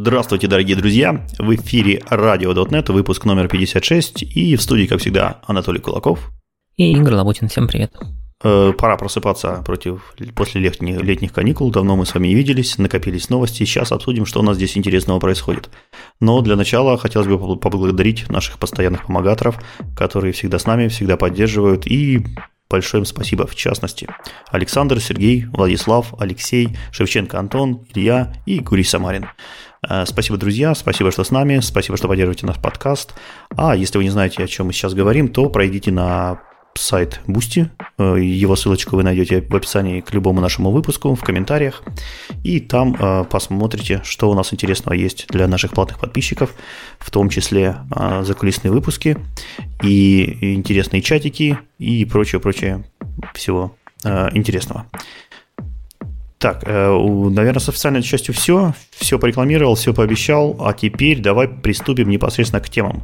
Здравствуйте, дорогие друзья! В эфире радио.нет, выпуск номер 56, и в студии, как всегда, Анатолий Кулаков. И Игорь Лабутин. Всем привет. Э, пора просыпаться против, после летних, летних каникул. Давно мы с вами не виделись, накопились новости. Сейчас обсудим, что у нас здесь интересного происходит. Но для начала хотелось бы поблагодарить наших постоянных помогаторов, которые всегда с нами, всегда поддерживают. И большое им спасибо, в частности, Александр, Сергей, Владислав, Алексей, Шевченко Антон, Илья и Гурий Самарин. Э, спасибо, друзья, спасибо, что с нами, спасибо, что поддерживаете наш подкаст. А если вы не знаете, о чем мы сейчас говорим, то пройдите на сайт Boosty. Э, его ссылочку вы найдете в описании к любому нашему выпуску, в комментариях. И там э, посмотрите, что у нас интересного есть для наших платных подписчиков, в том числе э, закулисные выпуски и интересные чатики и прочее-прочее всего интересного. Так, э, наверное, с официальной частью все. Все порекламировал, все пообещал. А теперь давай приступим непосредственно к темам.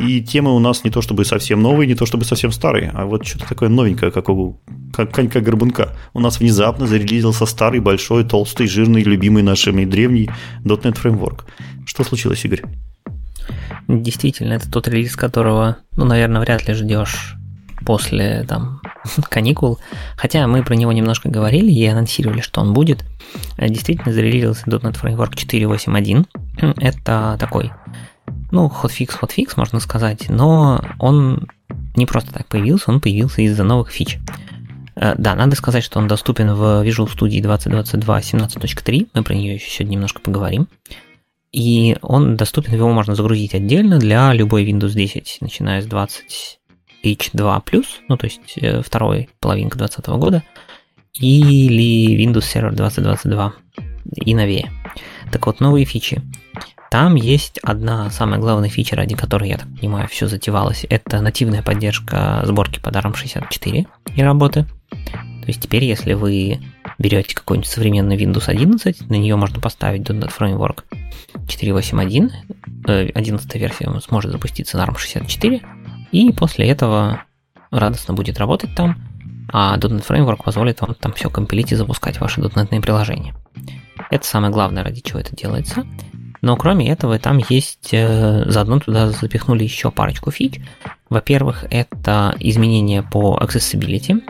И темы у нас не то чтобы совсем новые, не то чтобы совсем старые, а вот что-то такое новенькое, как у как конька-горбунка. У нас внезапно зарелизился старый, большой, толстый, жирный, любимый нашими древний .NET Framework. Что случилось, Игорь? Действительно, это тот релиз, которого, ну, наверное, вряд ли ждешь после там каникул. Хотя мы про него немножко говорили и анонсировали, что он будет. Э, действительно, зарелизился .NET Framework 4.8.1. Это такой, ну, hotfix, hotfix, можно сказать, но он не просто так появился, он появился из-за новых фич. Э, да, надо сказать, что он доступен в Visual Studio 2022 17.3, мы про нее еще сегодня немножко поговорим. И он доступен, его можно загрузить отдельно для любой Windows 10, начиная с 20 H2+, ну то есть э, второй половинка 2020 года, или Windows Server 2022 и новее. Так вот, новые фичи. Там есть одна самая главная фича, ради которой, я так понимаю, все затевалось. Это нативная поддержка сборки под ARM64 и работы. То есть теперь, если вы берете какой-нибудь современный Windows 11, на нее можно поставить .NET Framework 4.8.1, 11 версия сможет запуститься на ARM64, и после этого радостно будет работать там, а .NET Framework позволит вам там все компилить и запускать ваши .NET приложения. Это самое главное, ради чего это делается. Но кроме этого, там есть, э, заодно туда запихнули еще парочку фич. Во-первых, это изменения по accessibility,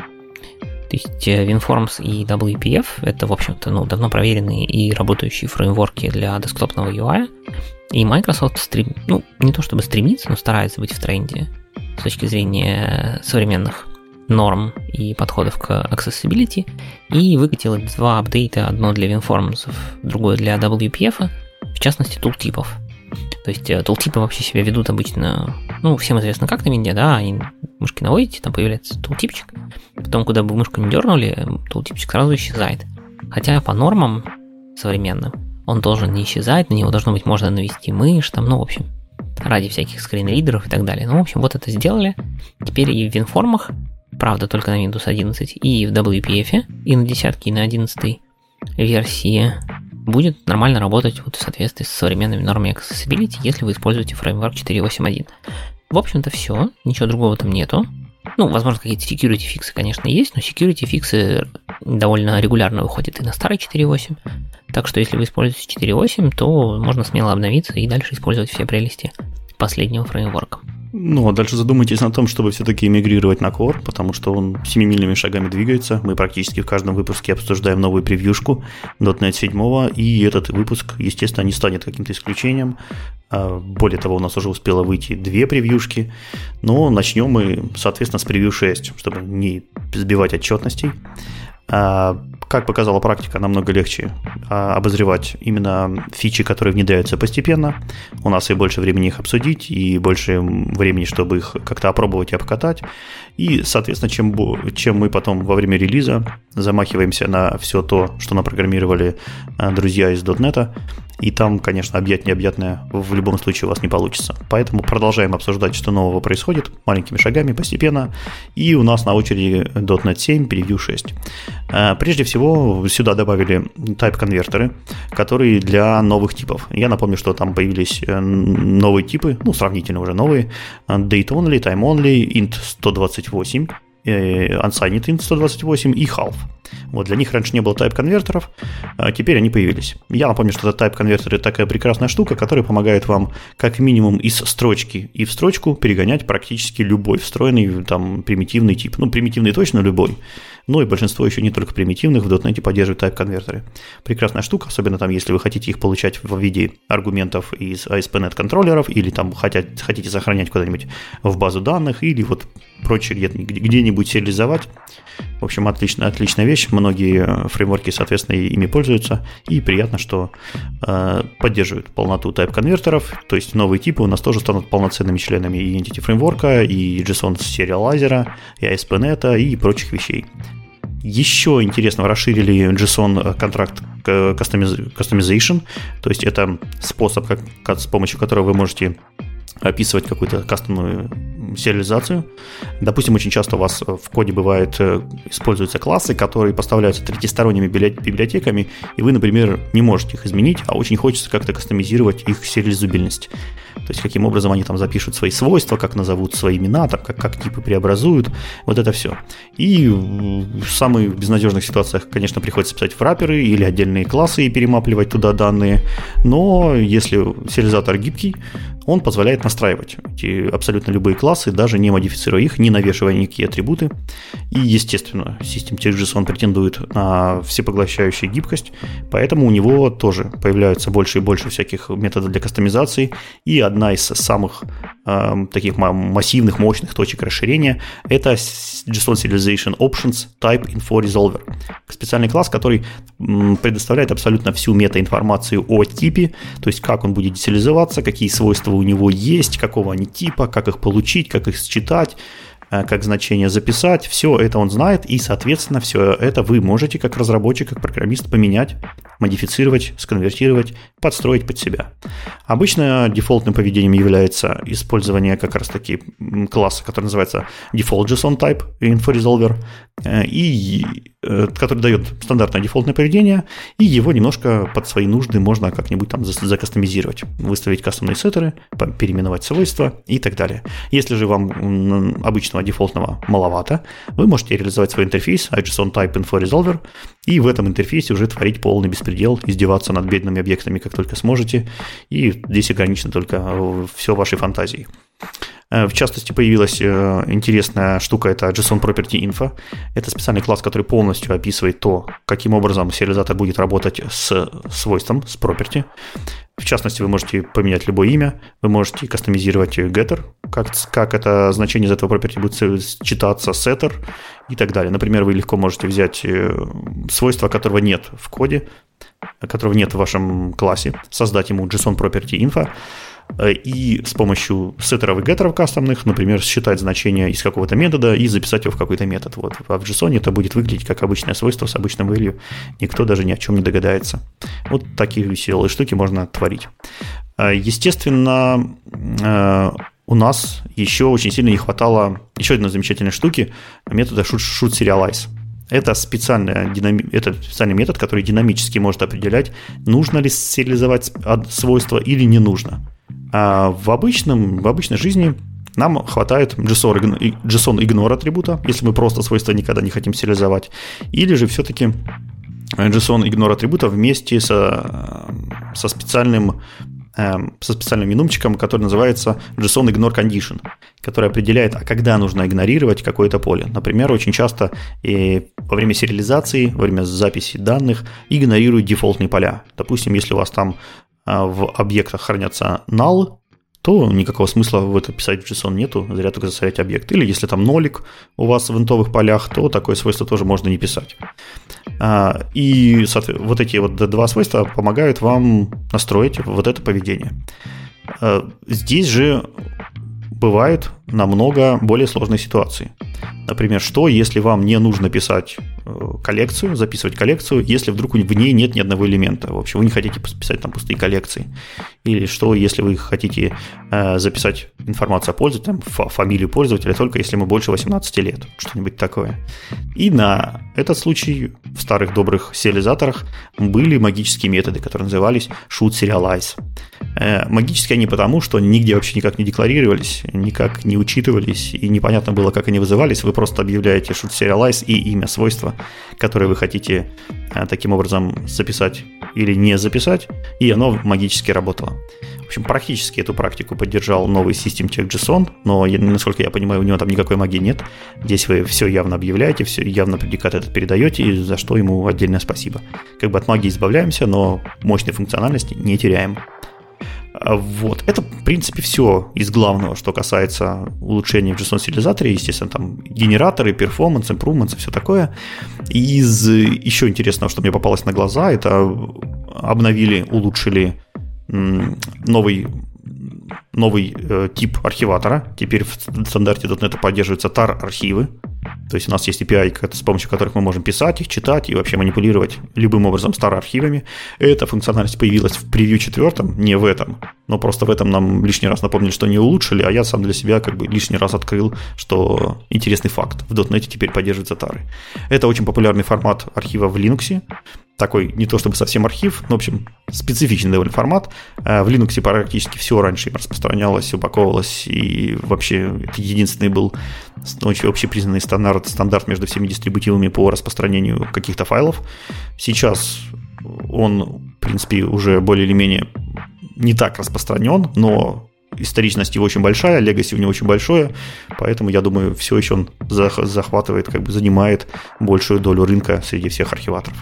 то есть э, WinForms и WPF – это, в общем-то, ну, давно проверенные и работающие фреймворки для десктопного UI. И Microsoft стрем... ну, не то чтобы стремится, но старается быть в тренде с точки зрения современных норм и подходов к accessibility, и выкатила два апдейта, одно для WinForms, другое для WPF, в частности, тултипов. То есть э, тултипы вообще себя ведут обычно, ну, всем известно, как на винде, да, они мышки наводите, там появляется тултипчик, потом, куда бы мышку не дернули, тултипчик сразу исчезает. Хотя по нормам современным он должен не исчезать, на него должно быть можно навести мышь, там, ну, в общем, ради всяких скринридеров и так далее. Ну, в общем, вот это сделали. Теперь и в WinFormах, правда, только на Windows 11, и в WPF, и на 10 и на 11 версии будет нормально работать вот в соответствии с современными нормами Accessibility, если вы используете фреймворк 4.8.1. В общем-то все, ничего другого там нету. Ну, возможно, какие-то security фиксы, конечно, есть, но security фиксы довольно регулярно выходят и на старый 4.8. Так что если вы используете 4.8, то можно смело обновиться и дальше использовать все прелести последнего фреймворка. Ну, а дальше задумайтесь о том, чтобы все-таки мигрировать на Core, потому что он семимильными шагами двигается. Мы практически в каждом выпуске обсуждаем новую превьюшку .NET 7, и этот выпуск, естественно, не станет каким-то исключением. А, более того, у нас уже успело выйти две превьюшки, но начнем мы, соответственно, с превью 6, чтобы не сбивать отчетностей. А, как показала практика, намного легче а, обозревать именно фичи, которые внедряются постепенно. У нас и больше времени их обсудить, и больше времени, чтобы их как-то опробовать и обкатать. И, соответственно, чем, чем мы потом во время релиза замахиваемся на все то, что напрограммировали а, друзья из .NET, и там, конечно, объять необъятное в любом случае у вас не получится. Поэтому продолжаем обсуждать, что нового происходит, маленькими шагами, постепенно. И у нас на очереди .NET 7, Preview 6. А, прежде всего, сюда добавили type-конвертеры, которые для новых типов. Я напомню, что там появились э, новые типы, ну, сравнительно уже новые. Date only, time only, int 128, э, unsigned int 128 и half. Вот для них раньше не было type-конвертеров, а теперь они появились. Я напомню, что это type-конвертер – это такая прекрасная штука, которая помогает вам как минимум из строчки и в строчку перегонять практически любой встроенный там примитивный тип. Ну, примитивный точно любой, но и большинство еще не только примитивных в .NET поддерживают type-конвертеры. Прекрасная штука, особенно там, если вы хотите их получать в виде аргументов из ASP.NET контроллеров или там хотят, хотите сохранять куда-нибудь в базу данных или вот прочее где-нибудь сериализовать. В общем, отличная, отличная вещь. Многие фреймворки, соответственно, ими пользуются. И приятно, что э, поддерживают полноту type-конвертеров. То есть новые типы у нас тоже станут полноценными членами и фреймворка, и JSON сериалайзера, и ASP.NET, и прочих вещей. Еще интересно, расширили JSON контракт Customization, то есть это способ, как, с помощью которого вы можете описывать какую-то кастомную сериализацию. Допустим, очень часто у вас в коде бывает э, используются классы, которые поставляются третьесторонними библиотеками, и вы, например, не можете их изменить, а очень хочется как-то кастомизировать их сериализабельность. То есть, каким образом они там запишут свои свойства, как назовут свои имена, там, как, как типы преобразуют, вот это все. И в самых безнадежных ситуациях, конечно, приходится писать в враперы или отдельные классы и перемапливать туда данные, но если сериализатор гибкий, он позволяет настраивать эти абсолютно любые классы, даже не модифицируя их, не навешивая никакие атрибуты. И, естественно, систем TXGS он претендует на всепоглощающую гибкость, поэтому у него тоже появляются больше и больше всяких методов для кастомизации. И одна из самых э, таких массивных, мощных точек расширения – это JSON Serialization Options Type Info Resolver. Специальный класс, который предоставляет абсолютно всю метаинформацию о типе, то есть как он будет детализоваться, какие свойства у него есть, какого они типа, как их получить, как их считать, Э, как значение записать, все это он знает, и, соответственно, все это вы можете как разработчик, как программист поменять, модифицировать, сконвертировать, подстроить под себя. Обычно дефолтным поведением является использование как раз-таки класса, который называется Default JSON Type InfoResolver, э, и, который дает стандартное дефолтное поведение, и его немножко под свои нужды можно как-нибудь там закастомизировать, выставить кастомные сеттеры, переименовать свойства и так далее. Если же вам обычно обычного дефолтного маловато, вы можете реализовать свой интерфейс IJSON Type Info Resolver и в этом интерфейсе уже творить полный беспредел, издеваться над бедными объектами как только сможете, и здесь ограничено только э, все вашей фантазией. Э, в частности, появилась э, интересная штука, это JSON Property Info. Это специальный класс, который полностью описывает то, каким образом сериализатор будет работать с свойством, с property. В частности, вы можете поменять любое имя, вы можете кастомизировать getter, как, как это значение из этого property будет читаться, setter и так далее. Например, вы легко можете взять э, свойство, которого нет в коде, которого нет в вашем классе, создать ему JSON Property Info, и с помощью сеттеров и геттеров кастомных, например, считать значение из какого-то метода и записать его в какой-то метод. Вот. А в JSON это будет выглядеть как обычное свойство с обычным value. Никто даже ни о чем не догадается. Вот такие веселые штуки можно творить. Э, естественно, э, у нас еще очень сильно не хватало еще одной замечательной штуки, метода shoot, shoot serialize. Это, специальный, это специальный метод, который динамически может определять, нужно ли сериализовать свойство или не нужно. А в, обычном, в обычной жизни нам хватает JSON, JSON ignore атрибута, если мы просто свойства никогда не хотим сериализовать, или же все-таки JSON ignore атрибута вместе со, со специальным эм, со специальным минумчиком, который называется JSON Ignore Condition, который определяет, а когда нужно игнорировать какое-то поле. Например, очень часто и во время сериализации, во время записи данных игнорируют дефолтные поля. Допустим, если у вас там в объектах хранятся null, то никакого смысла в это писать в JSON нету, зря только заставлять объект. Или если там нолик у вас в интовых полях, то такое свойство тоже можно не писать. А, и вот эти вот два свойства помогают вам настроить вот это поведение. А, здесь же бывают намного более сложные ситуации. Например, что, если вам не нужно писать коллекцию, записывать коллекцию, если вдруг в ней нет ни одного элемента. В общем, вы не хотите писать там пустые коллекции. Или что, если вы хотите э, записать информацию о пользователе, фамилию пользователя, только если ему больше 18 лет. Что-нибудь такое. И на этот случай в старых добрых сериализаторах были магические методы, которые назывались shoot serialize. Э, магические они потому, что они нигде вообще никак не декларировались, никак не учитывались, и непонятно было, как они вызывались. Вы просто объявляете shoot serialize и имя свойства, которое вы хотите а, таким образом записать или не записать, и оно магически работало. В общем, практически эту практику поддержал новый System Check JSON, но, насколько я понимаю, у него там никакой магии нет. Здесь вы все явно объявляете, все явно предикат этот передаете, и за что ему отдельное спасибо. Как бы от магии избавляемся, но мощной функциональности не теряем. А вот. Это, в принципе, все из главного, что касается улучшения в JSON-сериализаторе. Естественно, там генераторы, перформанс, improvements, все такое. Из еще интересного, что мне попалось на глаза, это обновили, улучшили новый новый э, тип архиватора. Теперь в стандарте .NET поддерживаются tar-архивы. То есть у нас есть API, с помощью которых мы можем писать их, читать и вообще манипулировать любым образом с tar-архивами. Эта функциональность появилась в превью четвертом, не в этом. Но просто в этом нам лишний раз напомнили, что не улучшили, а я сам для себя как бы лишний раз открыл, что интересный факт. В .NET теперь поддерживаются тары. Это очень популярный формат архива в Linux такой не то чтобы совсем архив, но, в общем, специфичный довольно формат. Э, в Linux практически все раньше распространялось, упаковывалось, и вообще это единственный был общепризнанный стандарт, стандарт между всеми дистрибутивами по распространению каких-то файлов. Сейчас он, в принципе, уже более или менее не так распространен, но историчность его очень большая, легаси у него очень большое, поэтому я думаю, все еще он захватывает, как бы занимает большую долю рынка среди всех архиваторов.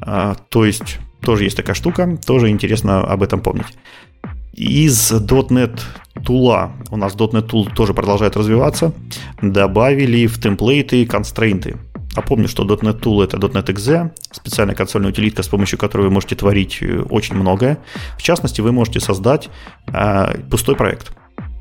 А, то есть тоже есть такая штука, тоже интересно об этом помнить. Из .NET Tool у нас .NET Tool тоже продолжает развиваться. Добавили в темплейты констрейнты. Напомню, что .NET Tool это .NET .exe, специальная консольная утилитка, с помощью которой вы можете творить э, очень многое. В частности, вы можете создать э, пустой проект.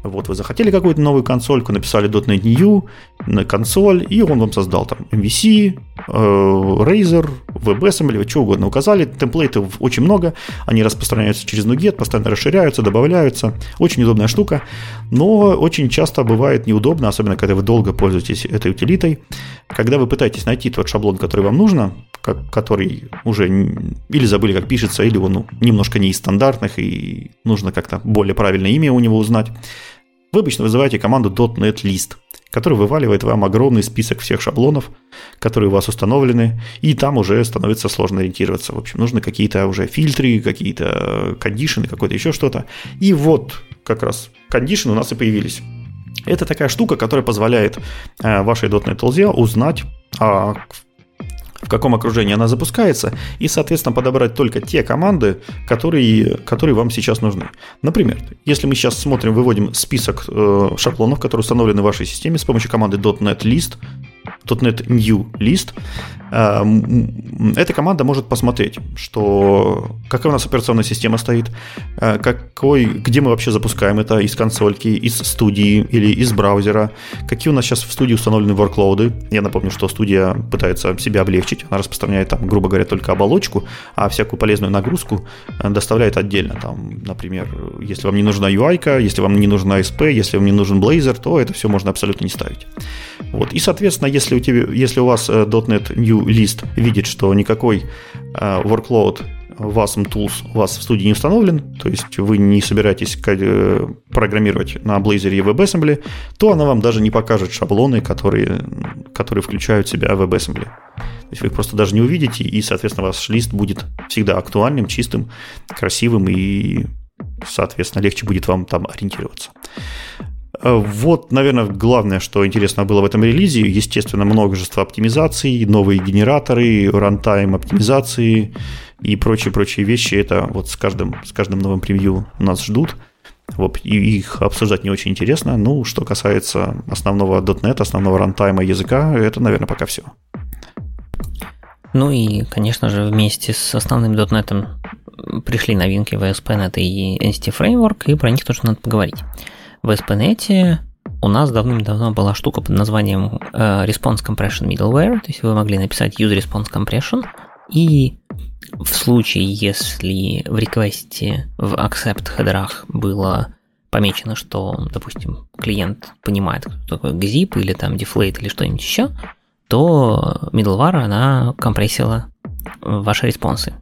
Вот вы захотели какую-то новую консольку, написали .NET New на консоль, и он вам создал там MVC, э, Razer, WebAssembly, что угодно указали. Темплейтов очень много, они распространяются через NuGet, постоянно расширяются, добавляются. Очень удобная штука, но очень часто бывает неудобно, особенно когда вы долго пользуетесь этой утилитой. Когда вы пытаетесь найти тот шаблон, который вам нужно, как, который уже или забыли, как пишется, или он ну, немножко не из стандартных, и нужно как-то более правильное имя у него узнать, вы обычно вызываете команду .NET List, которая вываливает вам огромный список всех шаблонов, которые у вас установлены, и там уже становится сложно ориентироваться. В общем, нужны какие-то уже фильтры, какие-то кондишены, какое-то еще что-то. И вот как раз кондишены у нас и появились. Это такая штука, которая позволяет э, вашей .NET LZ узнать, а, в каком окружении она запускается, и, соответственно, подобрать только те команды, которые, которые вам сейчас нужны. Например, если мы сейчас смотрим, выводим список э, шаблонов, которые установлены в вашей системе с помощью команды .NET List, .NET New List, э, эта команда может посмотреть, что какая у нас операционная система стоит, э, какой, где мы вообще запускаем это из консольки, из студии или из браузера, какие у нас сейчас в студии установлены workload. Я напомню, что студия пытается себя облегчить, она распространяет там, грубо говоря, только оболочку, а всякую полезную нагрузку э, доставляет отдельно. Там, например, если вам не нужна UI, если вам не нужна ASP, если вам не нужен Blazor, то это все можно абсолютно не ставить. Вот. И, соответственно, если у, тебя, если у вас .NET New List видит, что никакой э, workload WASM Tools у вас в студии не установлен, то есть вы не собираетесь э, программировать на Blazor и WebAssembly, то она вам даже не покажет шаблоны, которые, которые включают в себя WebAssembly. То есть вы их просто даже не увидите, и, соответственно, ваш лист будет всегда актуальным, чистым, красивым, и, соответственно, легче будет вам там ориентироваться. Э, вот, наверное, главное, что интересно было в этом релизе. Естественно, множество оптимизаций, новые генераторы, рантайм оптимизации и прочие-прочие вещи. Это вот с каждым, с каждым новым превью нас ждут. Вот, и их обсуждать не очень интересно. Ну, что касается основного .NET, основного рантайма языка, это, наверное, пока все. Ну и, конечно же, вместе с основным .NET пришли новинки в ASP.NET и Entity Framework, и про них тоже надо поговорить. В ASP.NET у нас давным-давно была штука под названием э, Response Compression Middleware, то есть вы могли написать Use Response Compression, и в случае, если в реквесте в accept хедрах было помечено, что, допустим, клиент понимает, кто такой gzip или там deflate или что-нибудь еще, то middleware она компрессила ваши респонсы.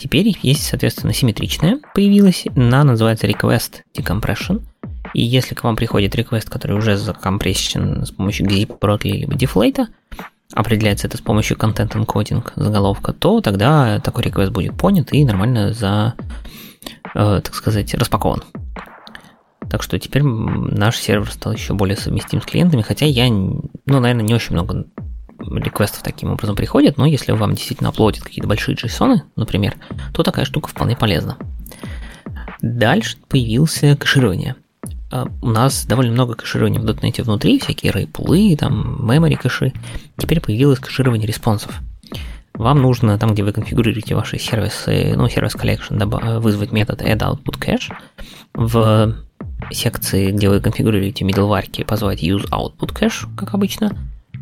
Теперь есть, соответственно, симметричная появилась, она называется request decompression – и если к вам приходит request, который уже закомпрессен с помощью gzip, brotli либо deflate, определяется это с помощью Content Encoding заголовка, то тогда такой реквест будет понят и нормально за, э, так сказать, распакован. Так что теперь наш сервер стал еще более совместим с клиентами, хотя я, ну, наверное, не очень много реквестов таким образом приходит, но если вам действительно оплодят какие-то большие JSON, например, то такая штука вполне полезна. Дальше появился кэширование. А, у нас довольно много кэширования в .NET внутри, всякие рейпулы, там, memory кэши. Теперь появилось кэширование респонсов. Вам нужно там, где вы конфигурируете ваши сервисы, ну, сервис collection, вызвать метод add output cache. В секции, где вы конфигурируете middleware, позвать use output cache, как обычно.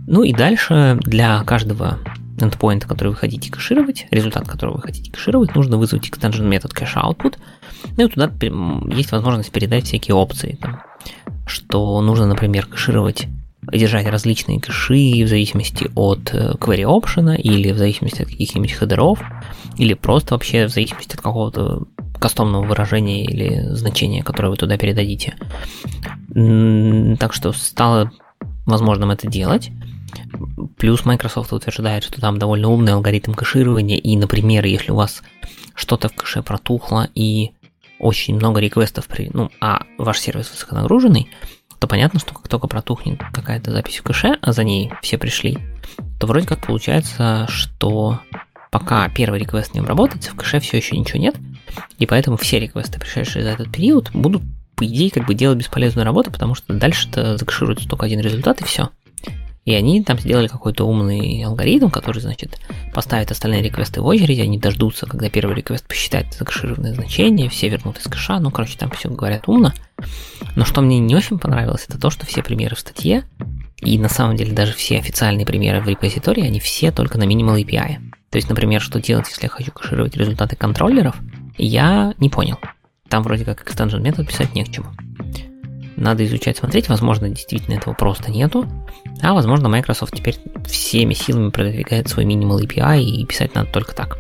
Ну и дальше для каждого endpoint, который вы хотите кэшировать, результат которого вы хотите кэшировать, нужно вызвать extension метод cache output, ну и туда есть возможность передать всякие опции, там, что нужно, например, кэшировать держать различные кэши в зависимости от э, query option или в зависимости от каких-нибудь хедеров, или просто вообще в зависимости от какого-то кастомного выражения или значения, которое вы туда передадите. Так что стало возможным это делать. Плюс Microsoft утверждает, что там довольно умный алгоритм кэширования, и, например, если у вас что-то в кэше протухло и очень много реквестов, при, ну, а ваш сервис высоконагруженный, то понятно, что как только протухнет какая-то запись в кэше, а за ней все пришли, то вроде как получается, что пока первый реквест не обработается, в кэше все еще ничего нет, и поэтому все реквесты, пришедшие за этот период, будут, по идее, как бы делать бесполезную работу, потому что дальше-то закэшируется только один результат и все. И они там сделали какой-то умный алгоритм, который, значит, поставит остальные реквесты в очередь, они дождутся, когда первый реквест посчитает закэшированное значение, все вернут из кэша, ну, короче, там все говорят умно. Но что мне не очень понравилось, это то, что все примеры в статье, и на самом деле даже все официальные примеры в репозитории, они все только на Minimal API. То есть, например, что делать, если я хочу кэшировать результаты контроллеров, я не понял. Там вроде как extension метод писать не к чему. Надо изучать, смотреть. Возможно, действительно этого просто нету. А возможно, Microsoft теперь всеми силами продвигает свой Minimal API и писать надо только так.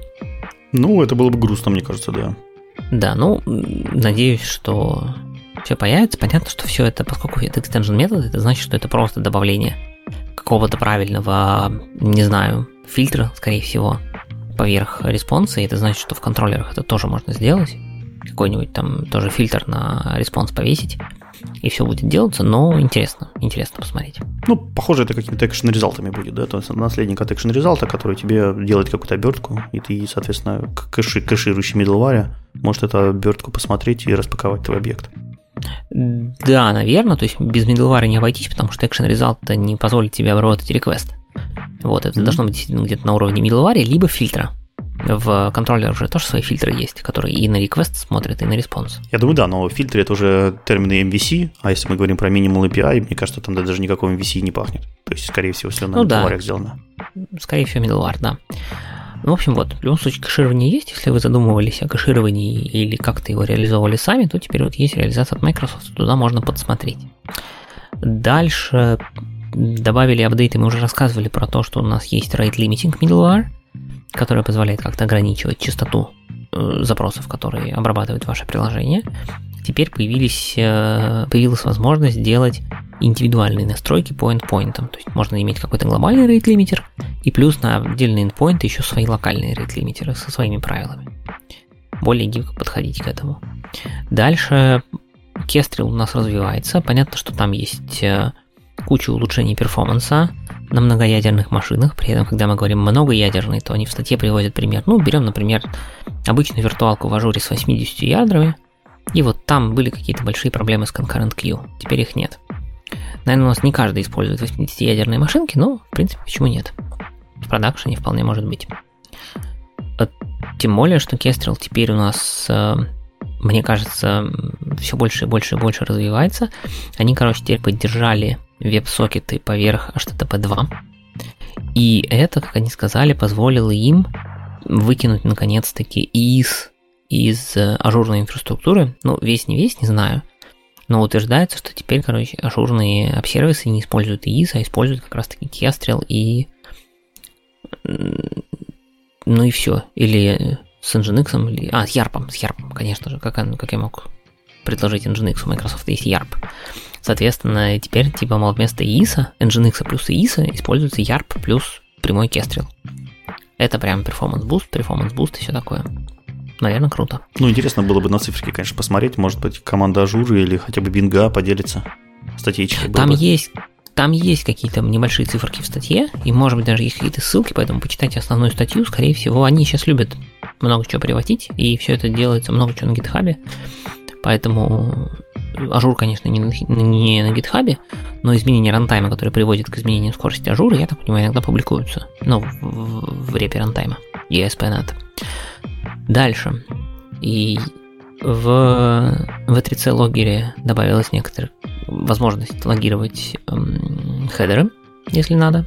Ну, это было бы грустно, мне кажется, да. Да, ну, надеюсь, что все появится. Понятно, что все это, поскольку это extension метод, это значит, что это просто добавление какого-то правильного, не знаю, фильтра, скорее всего, поверх респонса, и это значит, что в контроллерах это тоже можно сделать. Какой-нибудь там тоже фильтр на response повесить и все будет делаться, но интересно, интересно посмотреть. Ну, похоже, это какими-то экшен результатами будет, да, то есть наследник от экшен результата, который тебе делает какую-то обертку, и ты, соответственно, кэши, кэширующий middleware может эту обертку посмотреть и распаковать твой объект. Да, наверное, то есть без middleware не обойтись, потому что экшен результат не позволит тебе обработать request. Вот, это mm-hmm. должно быть действительно где-то на уровне middleware, либо фильтра. В контроллере уже тоже свои фильтры есть, которые и на request смотрят, и на response. Я думаю, да, но фильтры это уже термины MVC, а если мы говорим про Minimal API, мне кажется, там даже никакого MVC не пахнет. То есть, скорее всего, все на ну, middleware да. сделано. Скорее всего, middleware, да. Ну, в общем, вот, в любом случае, кэширование есть. Если вы задумывались о кэшировании или как-то его реализовывали сами, то теперь вот есть реализация от Microsoft, туда можно подсмотреть. Дальше добавили апдейты, мы уже рассказывали про то, что у нас есть rate limiting middleware, которая позволяет как-то ограничивать частоту э, запросов, которые обрабатывает ваше приложение. Теперь появились, э, появилась возможность делать индивидуальные настройки по endpoint. То есть можно иметь какой-то глобальный rate limiter и плюс на отдельные endpoint еще свои локальные rate лимитеры со своими правилами. Более гибко подходить к этому. Дальше Kestrel у нас развивается. Понятно, что там есть э, куча улучшений перформанса, на многоядерных машинах. При этом, когда мы говорим многоядерный, то они в статье приводят пример. Ну, берем, например, обычную виртуалку в ажуре с 80 ядрами, и вот там были какие-то большие проблемы с concurrent queue. Теперь их нет. Наверное, у нас не каждый использует 80-ядерные машинки, но, в принципе, почему нет? В продакшене вполне может быть. А, тем более, что Kestrel теперь у нас, э, мне кажется, все больше и больше и больше развивается. Они, короче, теперь поддержали веб-сокеты поверх HTTP 2. И это, как они сказали, позволило им выкинуть наконец-таки из, из э, ажурной инфраструктуры, ну, весь не весь, не знаю, но утверждается, что теперь, короче, ажурные обсервисы не используют EIS, а используют как раз-таки Kestrel и... Ну и все. Или с Nginx, или... А, с YARP, с YARP, конечно же, как, как я мог предложить Nginx, у Microsoft есть YARP. Соответственно, теперь, типа, мол, вместо IIS а, Nginx плюс IIS а используется YARP плюс прямой Kestrel. Это прям performance boost, performance boost и все такое. Наверное, круто. Ну, интересно было бы на циферки, конечно, посмотреть. Может быть, команда Azure ы или хотя бы Бинга поделится статейчикой. Там бы. есть там есть какие-то небольшие циферки в статье, и, может быть, даже есть какие-то ссылки, поэтому почитайте основную статью. Скорее всего, они сейчас любят много чего приводить, и все это делается много чего на GitHub е. Поэтому Azure, конечно, не на, не на GitHub е, но изменения рантайма, которые приводят к изменению скорости Azure а, я так понимаю, иногда публикуются. Ну, в, в, в репе рантайма. ASP.NET. Дальше. И в V3C логере добавилась некоторая возможность логировать эм, хедеры, если надо.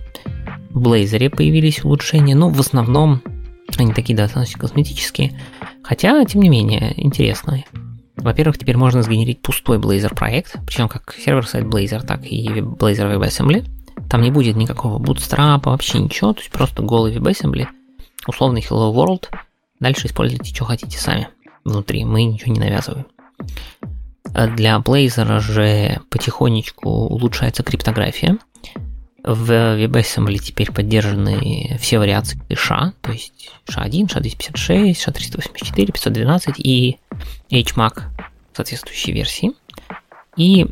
В Blazor появились улучшения, но в основном они такие достаточно косметические. Хотя, тем не менее, интересные. Во-первых, теперь можно сгенерить пустой Blazor проект, причем как сервер-сайт Blazor, так и Blazor WebAssembly. Там не будет никакого bootstrap, вообще ничего, то есть просто голый WebAssembly, условный Hello World. Дальше используйте, что хотите сами внутри, мы ничего не навязываем. А для Blazor же потихонечку улучшается криптография. В WebAssembly теперь поддержаны все вариации SHA, то есть SHA-1, SHA-256, SHA-384, 512 и HMAC соответствующей версии. И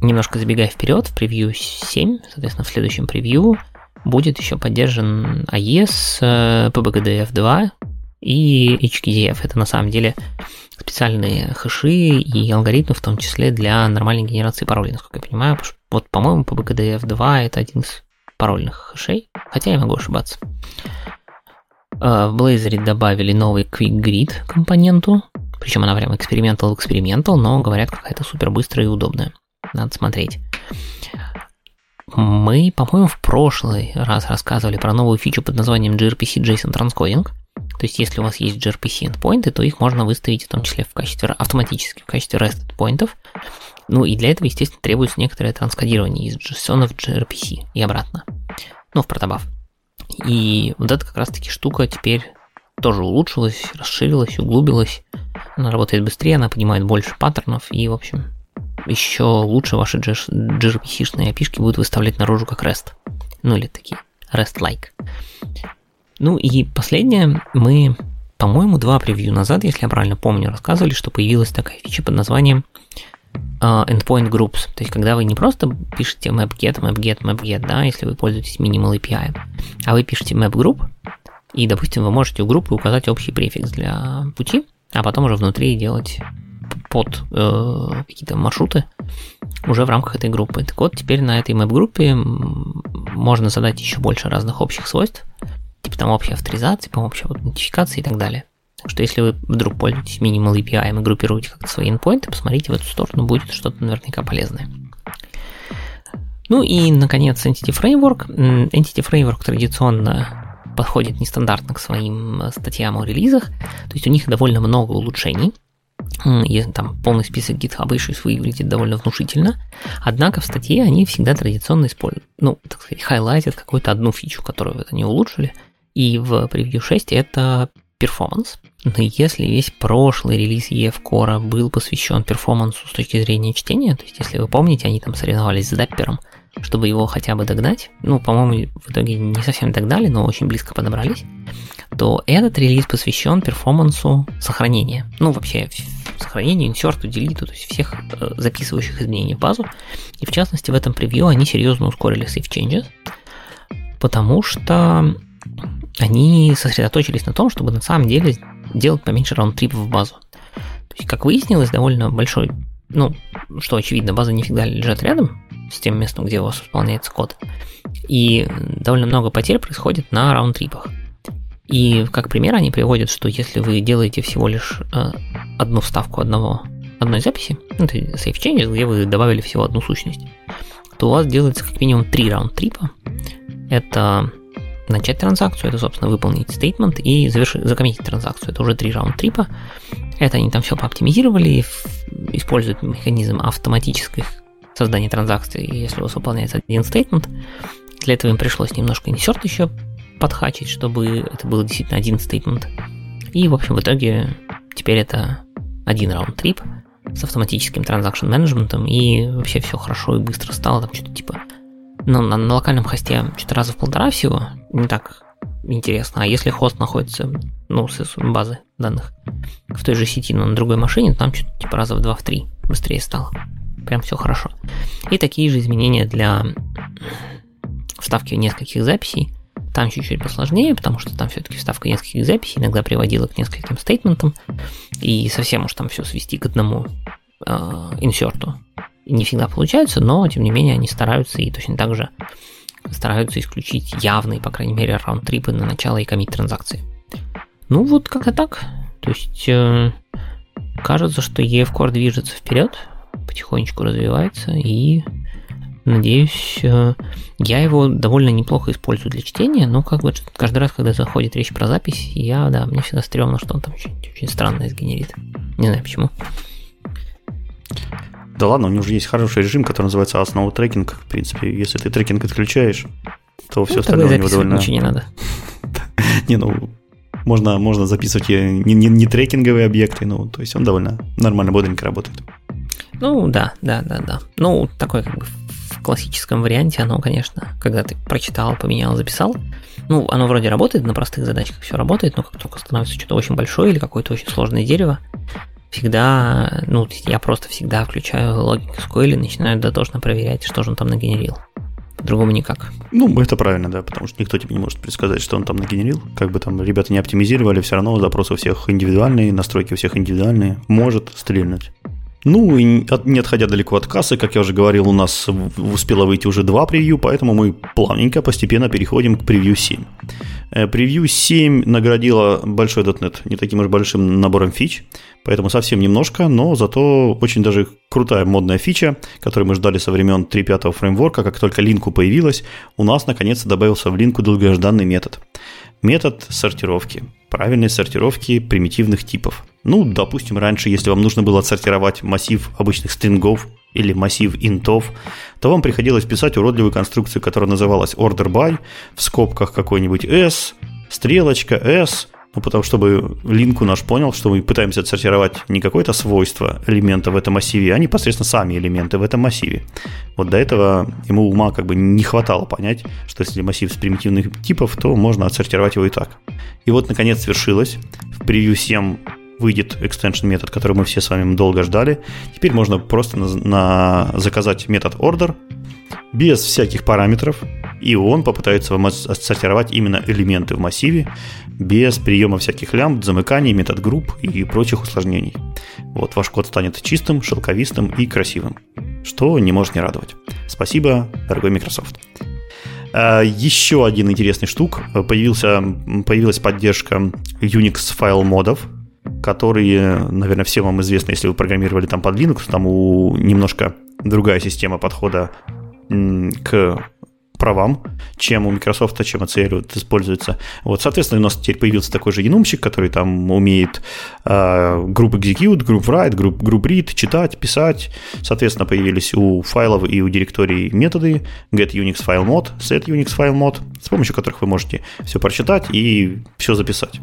немножко забегая вперед, в превью 7, соответственно, в следующем превью будет еще поддержан AES, PBGDF2 и HKDF. Это на самом деле специальные хэши и алгоритмы, в том числе для нормальной генерации паролей, насколько я понимаю. Вот, по-моему, по BKDF2 это один из парольных хэшей, хотя я могу ошибаться. А, в Blazor добавили новый Quick Grid компоненту, причем она прям экспериментал экспериментал, но говорят какая-то супер быстрая и удобная. Надо смотреть. Мы, по-моему, в прошлый раз рассказывали про новую фичу под названием gRPC JSON Transcoding – то есть, если у вас есть gRPC endpoints, то их можно выставить в том числе в качестве автоматически, в качестве REST endpointов. Ну и для этого, естественно, требуется некоторое транскодирование из JSON в gRPC и обратно. Ну, в протобаф. И вот эта как раз-таки штука теперь тоже улучшилась, расширилась, углубилась. Она работает быстрее, она понимает больше паттернов и, в общем, еще лучше ваши gRPC-шные API будут выставлять наружу как REST. Ну или такие REST-like. Ну и последнее, мы, по-моему, два превью назад, если я правильно помню, рассказывали, что появилась такая фича под названием uh, Endpoint Groups. То есть, когда вы не просто пишете map-get, map-get, map-get, да, если вы пользуетесь Minimal API, а вы пишете map-group, и, допустим, вы можете у группы указать общий префикс для пути, а потом уже внутри делать под э, какие-то маршруты уже в рамках этой группы. Так вот, теперь на этой map-группе можно задать еще больше разных общих свойств, типа там общей авторизации, по общей аутентификации и так далее. Так что если вы вдруг пользуетесь Minimal API и группируете как-то свои endpoints, посмотрите в эту сторону, будет что-то наверняка полезное. Ну и, наконец, Entity Framework. Entity Framework традиционно подходит нестандартно к своим э, статьям о релизах, то есть у них довольно много улучшений, и там полный список GitHub issues выглядит довольно внушительно. Однако в статье они всегда традиционно используют, ну, так сказать, хайлайтят какую-то одну фичу, которую они улучшили – и в превью 6 это performance. Но если весь прошлый релиз EF Core был посвящен перформансу с точки зрения чтения, то есть если вы помните, они там соревновались с Dapper ом, чтобы его хотя бы догнать, ну, по-моему, в итоге не совсем догнали, но очень близко подобрались, то этот релиз посвящен перформансу сохранения. Ну, вообще, сохранению, инсерту, делиту, то есть всех э, записывающих изменений в базу. И в частности, в этом превью они серьезно ускорили save changes, потому что они сосредоточились на том, чтобы на самом деле делать поменьше раунд-трипов в базу. То есть, как выяснилось, довольно большой, ну, что очевидно, база не всегда лежит рядом с тем местом, где у вас исполняется код. И довольно много потерь происходит на раунд-трипах. И как пример они приводят, что если вы делаете всего лишь э, одну вставку одного, одной записи, ну, это save changes, где вы добавили всего одну сущность, то у вас делается как минимум три раунд-трипа. Это начать транзакцию, это, собственно, выполнить стейтмент и завершить, закоммитить транзакцию. Это уже три раунд-трипа. Это они там все пооптимизировали, используют механизм автоматических создания транзакций, если у вас выполняется один стейтмент. Для этого им пришлось немножко инсерт еще подхачить, чтобы это был действительно один стейтмент. И, в общем, в итоге теперь это один раунд-трип с автоматическим транзакшн менеджментом, и вообще все хорошо и быстро стало, там что-то типа ну, на, на локальном хосте что-то раза в полтора всего, не так интересно. А если хост находится, ну, с базы данных в той же сети, но на другой машине, то там что-то типа раза в два, в три быстрее стало. Прям все хорошо. И такие же изменения для вставки нескольких записей. Там чуть-чуть посложнее, потому что там все-таки вставка нескольких записей иногда приводила к нескольким стейтментам, и совсем уж там все свести к одному э, инсерту не всегда получается, но тем не менее они стараются и точно так же стараются исключить явные, по крайней мере, раунд-трипы на начало и комит транзакции. Ну вот как-то так. То есть э, кажется, что EF Core движется вперед, потихонечку развивается и надеюсь, э, я его довольно неплохо использую для чтения, но как бы каждый раз, когда заходит речь про запись, я, да, мне всегда стрёмно, что он там очень, очень странное сгенерит. Не знаю почему. Да ладно, у него уже есть хороший режим, который называется основа трекинг. В принципе, если ты трекинг отключаешь, то все ну, остальное у него довольно... Ничего не надо. не, ну, можно, можно записывать не, не, не трекинговые объекты, ну, то есть он довольно нормально, бодренько работает. Ну, да, да, да, да. Ну, такой как бы в классическом варианте оно, конечно, когда ты прочитал, поменял, записал, ну, оно вроде работает, на простых задачках все работает, но как только становится что-то очень большое или какое-то очень сложное дерево, всегда, ну, я просто всегда включаю логику SQL и начинаю дотошно проверять, что же он там нагенерил. По-другому никак. Ну, это правильно, да, потому что никто тебе не может предсказать, что он там нагенерил. Как бы там ребята не оптимизировали, все равно запросы у всех индивидуальные, настройки у всех индивидуальные. Может стрельнуть. Ну, и не отходя далеко от кассы, как я уже говорил, у нас успело выйти уже два превью, поэтому мы плавненько, постепенно переходим к превью 7. Э, превью 7 наградила большой .NET не таким уж большим набором фич, поэтому совсем немножко, но зато очень даже крутая модная фича, которую мы ждали со времен 3.5 фреймворка, как только линку появилась, у нас наконец-то добавился в линку долгожданный метод. Метод сортировки – правильной сортировки примитивных типов. Ну, допустим, раньше, если вам нужно было отсортировать массив обычных стрингов или массив интов, то вам приходилось писать уродливую конструкцию, которая называлась order by, в скобках какой-нибудь s, стрелочка s, ну, потому чтобы линку наш понял, что мы пытаемся отсортировать не какое-то свойство элемента в этом массиве, а непосредственно сами элементы в этом массиве. Вот до этого ему ума как бы не хватало понять, что если массив с примитивных типов, то можно отсортировать его и так. И вот, наконец, свершилось. В превью 7 выйдет extension метод, который мы все с вами долго ждали. Теперь можно просто на, на заказать метод order без всяких параметров, и он попытается вам отсортировать именно элементы в массиве без приема всяких лямбд, замыканий, метод групп и прочих усложнений. Вот ваш код станет чистым, шелковистым и красивым, что не может не радовать. Спасибо, дорогой Microsoft. А, еще один интересный штук. Появился, появилась поддержка Unix файл модов, которые, наверное, всем вам известны, если вы программировали там под Linux, там у немножко другая система подхода к правам, чем у Microsoft, чем ACL вот, используется. Вот, соответственно, у нас теперь появился такой же енумщик, который там умеет э, групп execute, групп write, групп, групп read, читать, писать. Соответственно, появились у файлов и у директорий методы get Unix file mod, set Unix file mod, с помощью которых вы можете все прочитать и все записать.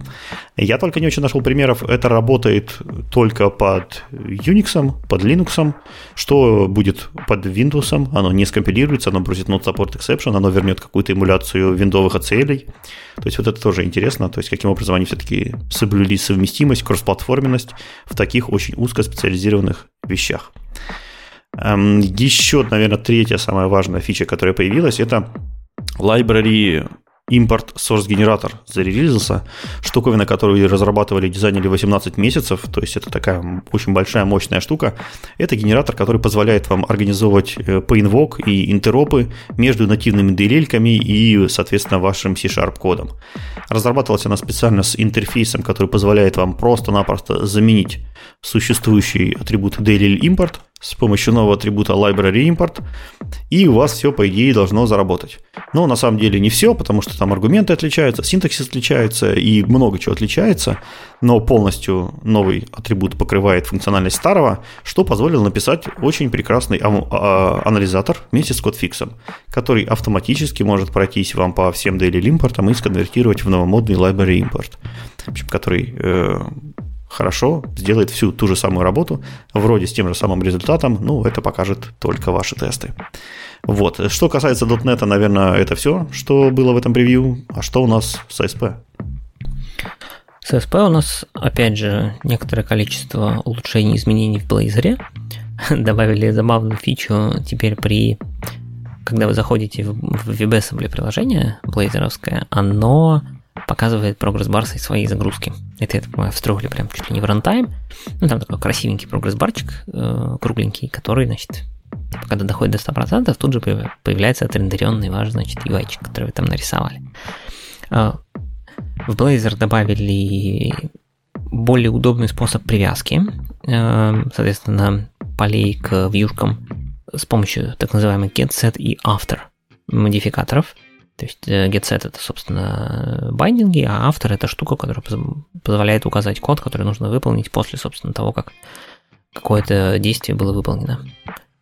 Я только не очень нашел примеров. Это работает только под Unix, под Linux. Что будет под Windows? Оно не скомпилируется, оно бросит not support exception, оно вернет какую-то эмуляцию виндовых ACL. То есть вот это тоже интересно, то есть каким образом они все-таки соблюли совместимость, кроссплатформенность в таких очень узкоспециализированных вещах. Эм, Еще, наверное, третья самая важная фича, которая появилась, это library импорт source генератор зарелизился, штуковина, которую разрабатывали и дизайнили 18 месяцев, то есть это такая очень большая, мощная штука. Это генератор, который позволяет вам организовывать поинвок э, и интеропы между нативными DLL-ками и, соответственно, вашим C-Sharp кодом. Разрабатывалась она специально с интерфейсом, который позволяет вам просто-напросто заменить существующий атрибут DLL import с помощью нового атрибута library import, и у вас все, по идее, должно заработать. Но на самом деле не все, потому что там аргументы отличаются, синтаксис отличается и много чего отличается, но полностью новый атрибут покрывает функциональность старого, что позволило написать очень прекрасный а, анализатор вместе с кодфиксом, который автоматически может пройтись вам по всем daily импортам и сконвертировать в новомодный library import, в общем, который э, хорошо, сделает всю ту же самую работу, вроде с тем же самым результатом, ну, это покажет только ваши тесты. Вот. Что касается .NET, наверное, это все, что было в этом превью. А что у нас с ASP? С ASP у нас, опять же, некоторое количество улучшений, изменений в Blazor. Добавили забавную фичу теперь при когда вы заходите в WebAssembly приложение блейзеровское, оно показывает прогресс-бар своей загрузки. Это, я так понимаю, встроили прям чуть ли не в рантайм. Ну, там такой красивенький прогресс-барчик, э, кругленький, который, значит, типа, когда доходит до 100%, тут же появляется отрендеренный ваш, значит, UI, который вы там нарисовали. Э, в Blazor добавили более удобный способ привязки, э, соответственно, полей к вьюшкам с помощью так называемых getSet и after модификаторов. То есть э, getSet это, собственно, байдинги, а after это штука, которая позволяет указать код, который нужно выполнить после, собственно, того, как какое-то действие было выполнено.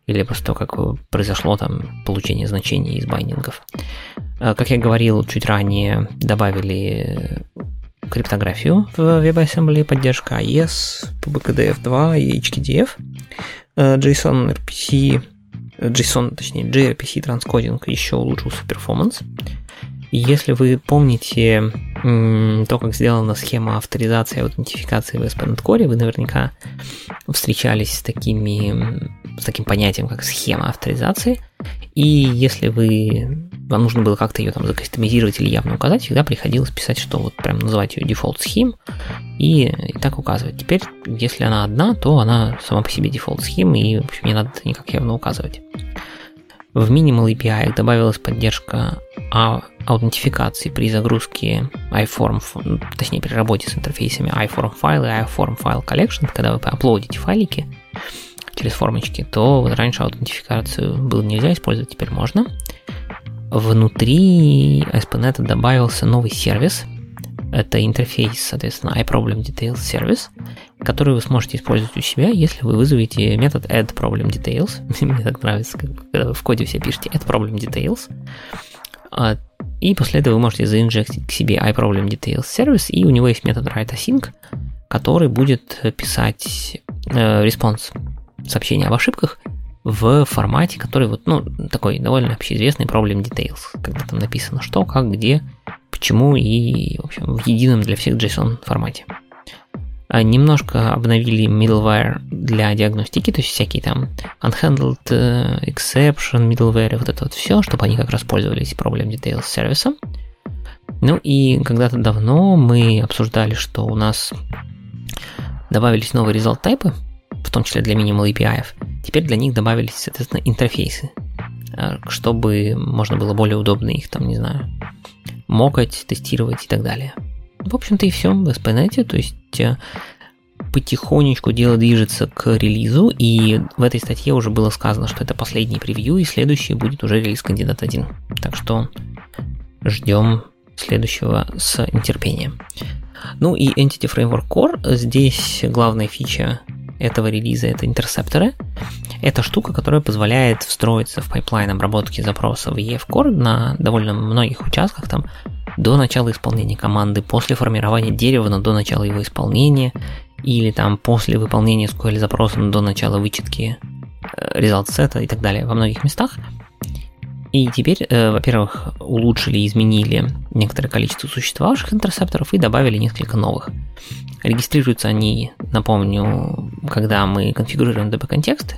Или просто то, как произошло там получение значений из байдингов. Э, как я говорил чуть ранее, добавили криптографию в WebAssembly, поддержка AES, PBKDF2 и HKDF, э, JSON RPC JSON, точнее gRPC транскодинг еще улучшился перформанс. Если вы помните то, как сделана схема авторизации и аутентификации в ASP.NET Core, вы наверняка встречались с, такими, с таким понятием, как схема авторизации. И если вы вам нужно было как-то ее там закастомизировать или явно указать, всегда приходилось писать, что вот прям называть ее default scheme и, и так указывать. Теперь, если она одна, то она сама по себе default scheme, и, в общем, не надо никак явно указывать. В Minimal API добавилась поддержка аутентификации при загрузке iForm, ну, точнее при работе с интерфейсами iForm файла и iForm файл collection, когда вы аплодите файлики через формочки, то вот раньше аутентификацию было нельзя использовать, теперь можно. Внутри ASP.NET добавился новый сервис. Это интерфейс, соответственно, IProblemDetails сервис, который вы сможете использовать у себя, если вы вызовете метод addProblemDetails. Мне так нравится, когда вы в коде все пишете addProblemDetails. А, и после этого вы можете заинжектить к себе IProblemDetails сервис, и у него есть метод writeAsync, который будет писать э, response сообщения об ошибках в формате, который вот, ну, такой довольно общеизвестный problem details, когда там написано что, как, где, почему и, в общем, в едином для всех JSON формате. А немножко обновили middleware для диагностики, то есть всякие там unhandled э, exception, middleware, вот это вот все, чтобы они как раз пользовались проблем details сервисом. Ну и когда-то давно мы обсуждали, что у нас добавились новые result тайпы, в том числе для minimal API. Теперь для них добавились, соответственно, интерфейсы, э, чтобы можно было более удобно их там, не знаю, мокать, тестировать и так далее. В общем-то и все в SPNet, то есть э, потихонечку дело движется к релизу, и в этой статье уже было сказано, что это последний превью, и следующий будет уже релиз кандидат 1. Так что ждем следующего с нетерпением. Ну и Entity Framework Core, здесь главная фича этого релиза это интерсепторы. Это штука, которая позволяет встроиться в пайплайн обработки запросов EF Core на довольно многих участках, там до начала исполнения команды, после формирования дерева, но до начала его исполнения, или там после выполнения SQL запроса, но до начала вычетки э, result set а и так далее во многих местах. И теперь, э, во-первых, улучшили и изменили некоторое количество существовавших интерсепторов и добавили несколько новых. Регистрируются они, напомню, когда мы конфигурируем DB-контексты,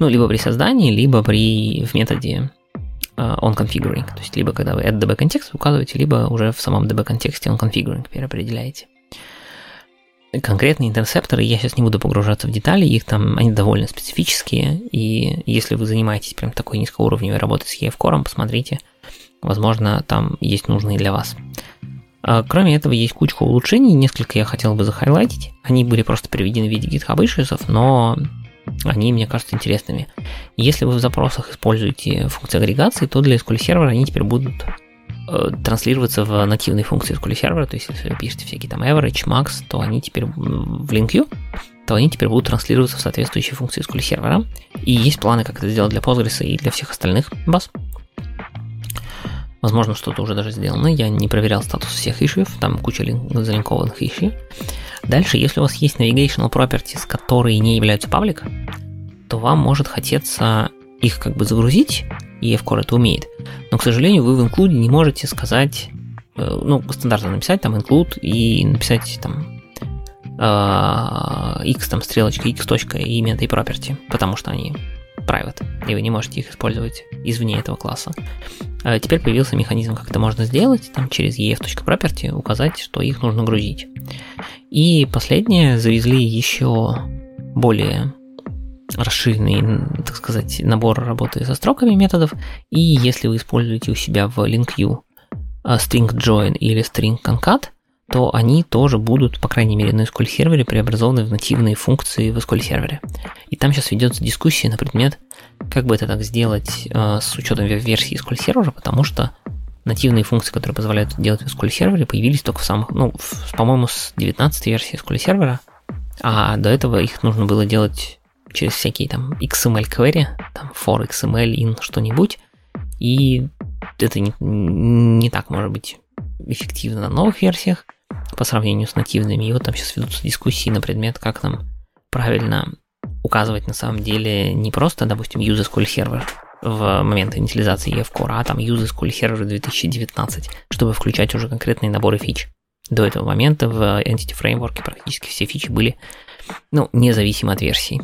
ну, либо при создании, либо при, в методе uh, onConfiguring. То есть, либо когда вы add DB-контекст указываете, либо уже в самом DB-контексте onConfiguring переопределяете. Конкретные интерсепторы, я сейчас не буду погружаться в детали, их там, они довольно специфические, и если вы занимаетесь прям такой низкоуровневой работой с EF Core, посмотрите, возможно, там есть нужные для вас. А, кроме этого, есть кучка улучшений, несколько я хотел бы захайлайтить. Они были просто приведены в виде GitHub issues, но они, мне кажутся, интересными. Если вы в запросах используете функции агрегации, то для SQL сервера они теперь будут транслироваться в нативные функции SQL сервера, то есть если вы пишете всякие там average, max, то они теперь в LinkU, то они теперь будут транслироваться в соответствующие функции SQL сервера. И есть планы, как это сделать для Postgres и для всех остальных баз. Возможно, что-то уже даже сделано. Я не проверял статус всех ишев, там куча лин- залинкованных иши. Дальше, если у вас есть navigational properties, которые не являются паблик, то вам может хотеться их как бы загрузить, и EFCore это умеет. Но, к сожалению, вы в include не можете сказать, э, ну, стандартно написать там include и написать там э, x там стрелочка, x точка и имя этой property, потому что они private, и вы не можете их использовать извне этого класса. А теперь появился механизм, как это можно сделать, там через ef.property указать, что их нужно грузить. И последнее, завезли еще более расширенный, так сказать, набор работы со строками методов, и если вы используете у себя в LinkU а, string join или string concat, то они тоже будут, по крайней мере, на SQL сервере преобразованы в нативные функции в SQL сервере. И там сейчас ведется дискуссия на предмет, как бы это так сделать э, с учетом версии SQL сервера, потому что нативные функции, которые позволяют это делать в SQL сервере, появились только в самых, ну, в, по-моему, с 19 версии SQL сервера, а до этого их нужно было делать через всякие там XML query, там for XML in что-нибудь, и это не, не так может быть эффективно на новых версиях по сравнению с нативными. И вот там сейчас ведутся дискуссии на предмет, как нам правильно указывать на самом деле не просто, допустим, use SQL Server в момент инициализации EF-Core, а там use SQL Server 2019, чтобы включать уже конкретные наборы фич. До этого момента в Entity Framework практически все фичи были ну, независимо от версии,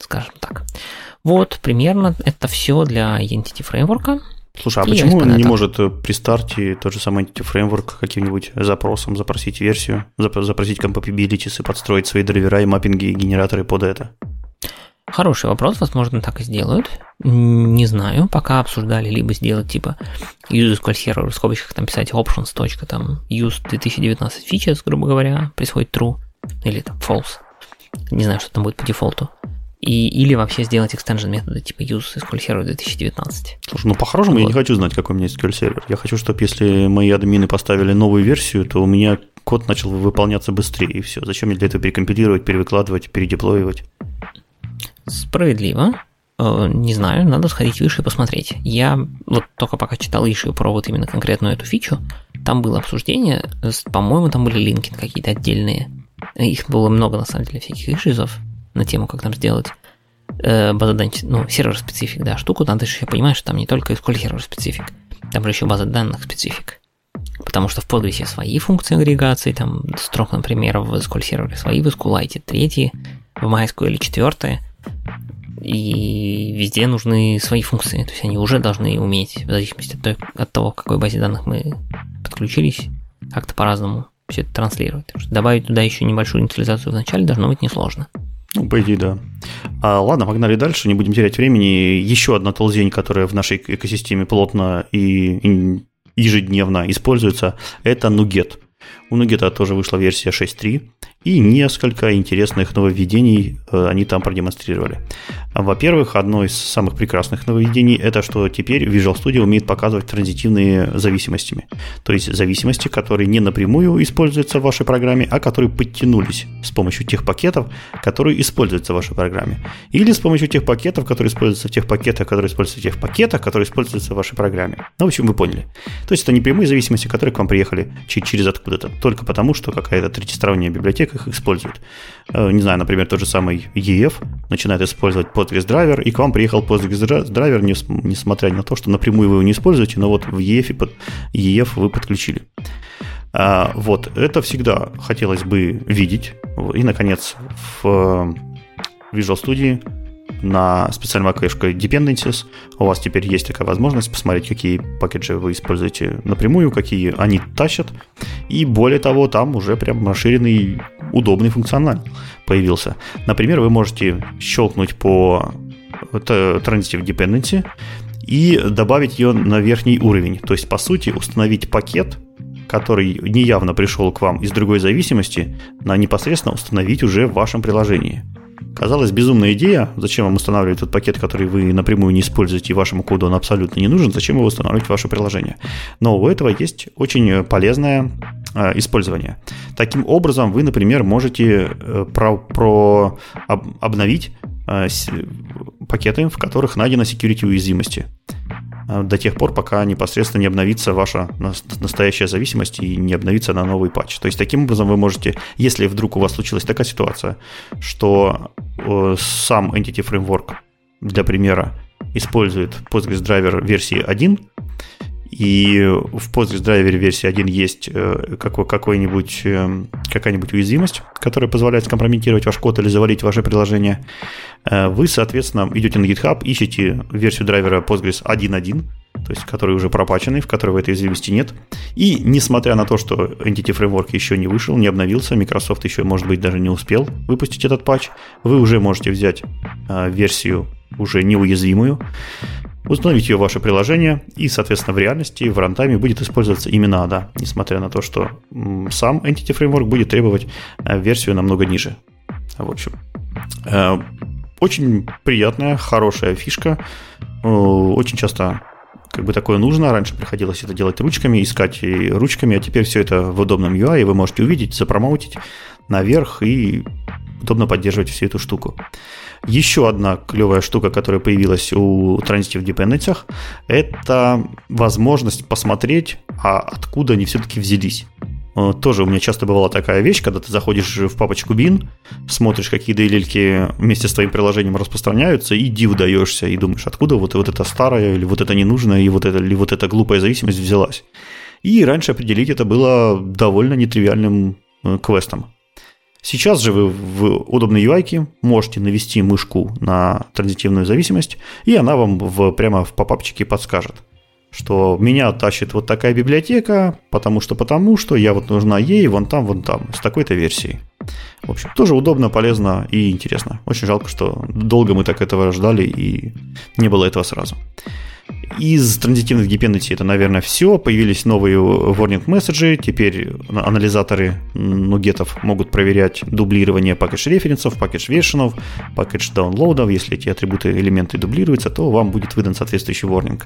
скажем так. Вот, примерно это все для Entity Framework. Слушай, а и почему он не может э, при старте тот же самый Entity Framework каким-нибудь запросом запросить версию, запросить compatibilities и подстроить свои драйвера и маппинги и генераторы под это? Хороший вопрос, возможно, так и сделают. Не знаю, пока обсуждали либо сделать типа use SQL Server в скобочках там писать options. там use 2019 features, грубо говоря, происходит true или там false. Не знаю, что там будет по дефолту. И, или вообще сделать extension методы типа use SQL Server 2019. Слушай, ну по-хорошему вот. я не хочу знать, какой у меня SQL Server. Я хочу, чтобы если мои админы поставили новую версию, то у меня код начал выполняться быстрее, и все. Зачем мне для этого перекомпилировать, перевыкладывать, передеплоивать? Справедливо. Э, не знаю, надо сходить выше и посмотреть. Я вот только пока читал issue про вот именно конкретную эту фичу, там было обсуждение, по-моему, там были линки какие-то отдельные. Их было много, на самом деле, всяких ишизов на тему, как там сделать э, данных, ну, сервер специфик, да, штуку, надо же, я понимаю, что там не только SQL сервер специфик, там же еще база данных специфик. Потому что в Postgres свои функции агрегации, там строк, например, в SQL сервере свои, в SQLite третьи, в MySQL четвертые – и везде нужны свои функции, то есть они уже должны уметь, в зависимости от, той, от того, к какой базе данных мы подключились, как-то по-разному все это транслировать. Добавить туда еще небольшую инициализацию в начале должно быть несложно. Ну, по идее, да. А, ладно, погнали дальше, не будем терять времени. Еще одна толзень, которая в нашей экосистеме плотно и ежедневно используется, это Nuget. У Nuget тоже вышла версия 6.3 и несколько интересных нововведений э, они там продемонстрировали. Во-первых, одно из самых прекрасных нововведений – это что теперь Visual Studio умеет показывать транзитивные зависимостями. То есть зависимости, которые не напрямую используются в вашей программе, а которые подтянулись с помощью тех пакетов, которые используются в вашей программе. Или с помощью тех пакетов, которые используются в тех пакетах, которые используются в тех пакетах, которые используются в вашей программе. Ну, в общем, вы поняли. То есть это не прямые зависимости, которые к вам приехали через откуда-то, только потому, что какая-то третьесторонняя библиотека их использует. Э, не знаю, например, тот же самый EF начинает использовать Postgres драйвер, и к вам приехал Postgres драйвер, несмотря на то, что напрямую вы его не используете, но вот в EF, EF вы подключили. А, вот, это всегда хотелось бы видеть. И, наконец, в Visual Studio на специальном окошке Dependencies у вас теперь есть такая возможность посмотреть, какие пакеты вы используете напрямую, какие они тащат. И более того, там уже прям расширенный удобный функционал появился. Например, вы можете щелкнуть по Transitive Dependency и добавить ее на верхний уровень. То есть, по сути, установить пакет, который неявно пришел к вам из другой зависимости, на непосредственно установить уже в вашем приложении. Казалось, безумная идея. Зачем вам устанавливать тот пакет, который вы напрямую не используете, и вашему коду он абсолютно не нужен? Зачем его устанавливать в ваше приложение? Но у этого есть очень полезное э, использование. Таким образом, вы, например, можете э, про, про об, обновить э, пакеты, в которых найдено security уязвимости. Э, до тех пор, пока непосредственно не обновится ваша настоящая зависимость и не обновится на новый патч. То есть таким образом вы можете, если вдруг у вас случилась такая ситуация, что э, сам Entity Framework, для примера, использует Postgres драйвер версии 1, и в Postgres драйвере версии 1 есть э, какой-нибудь, э, какая-нибудь уязвимость, которая позволяет скомпрометировать ваш код или завалить ваше приложение. Э, вы, соответственно, идете на GitHub, ищете версию драйвера Postgres 1.1, то есть который уже пропаченный, в которого этой уязвимости нет. И несмотря на то, что Entity Framework еще не вышел, не обновился, Microsoft еще, может быть, даже не успел выпустить этот патч, вы уже можете взять версию уже неуязвимую, установить ее в ваше приложение, и, соответственно, в реальности, в рантайме будет использоваться именно ADA, несмотря на то, что сам Entity Framework будет требовать э, версию намного ниже. В общем, э, очень приятная, хорошая фишка. Э, очень часто как бы такое нужно. Раньше приходилось это делать ручками, искать и ручками, а теперь все это в удобном UI, и вы можете увидеть, запромоутить наверх и удобно поддерживать всю эту штуку. Еще одна клевая штука, которая появилась у Transitive Dependencies, это возможность посмотреть, а откуда они все-таки взялись. Э, тоже у меня часто бывала такая вещь, когда ты заходишь в папочку bin, смотришь, какие DLL вместе с твоим приложением распространяются, и див даешься, и думаешь, откуда вот, вот это старое, или вот это ненужное, и вот это, или вот эта глупая зависимость взялась. И раньше определить это было довольно нетривиальным э, квестом. Сейчас же вы в удобной UI можете навести мышку на транзитивную зависимость, и она вам в, прямо в попапчике подскажет, что меня тащит вот такая библиотека, потому что потому что я вот нужна ей вон там, вон там, с такой-то версией. В общем, тоже удобно, полезно и интересно. Очень жалко, что долго мы так этого ждали и не было этого сразу. Из транзитивных dependency это, наверное, все. Появились новые warning месседжи. Теперь анализаторы нугетов могут проверять дублирование package референсов, package вершинов, package даунлоудов. Если эти атрибуты, элементы дублируются, то вам будет выдан соответствующий warning.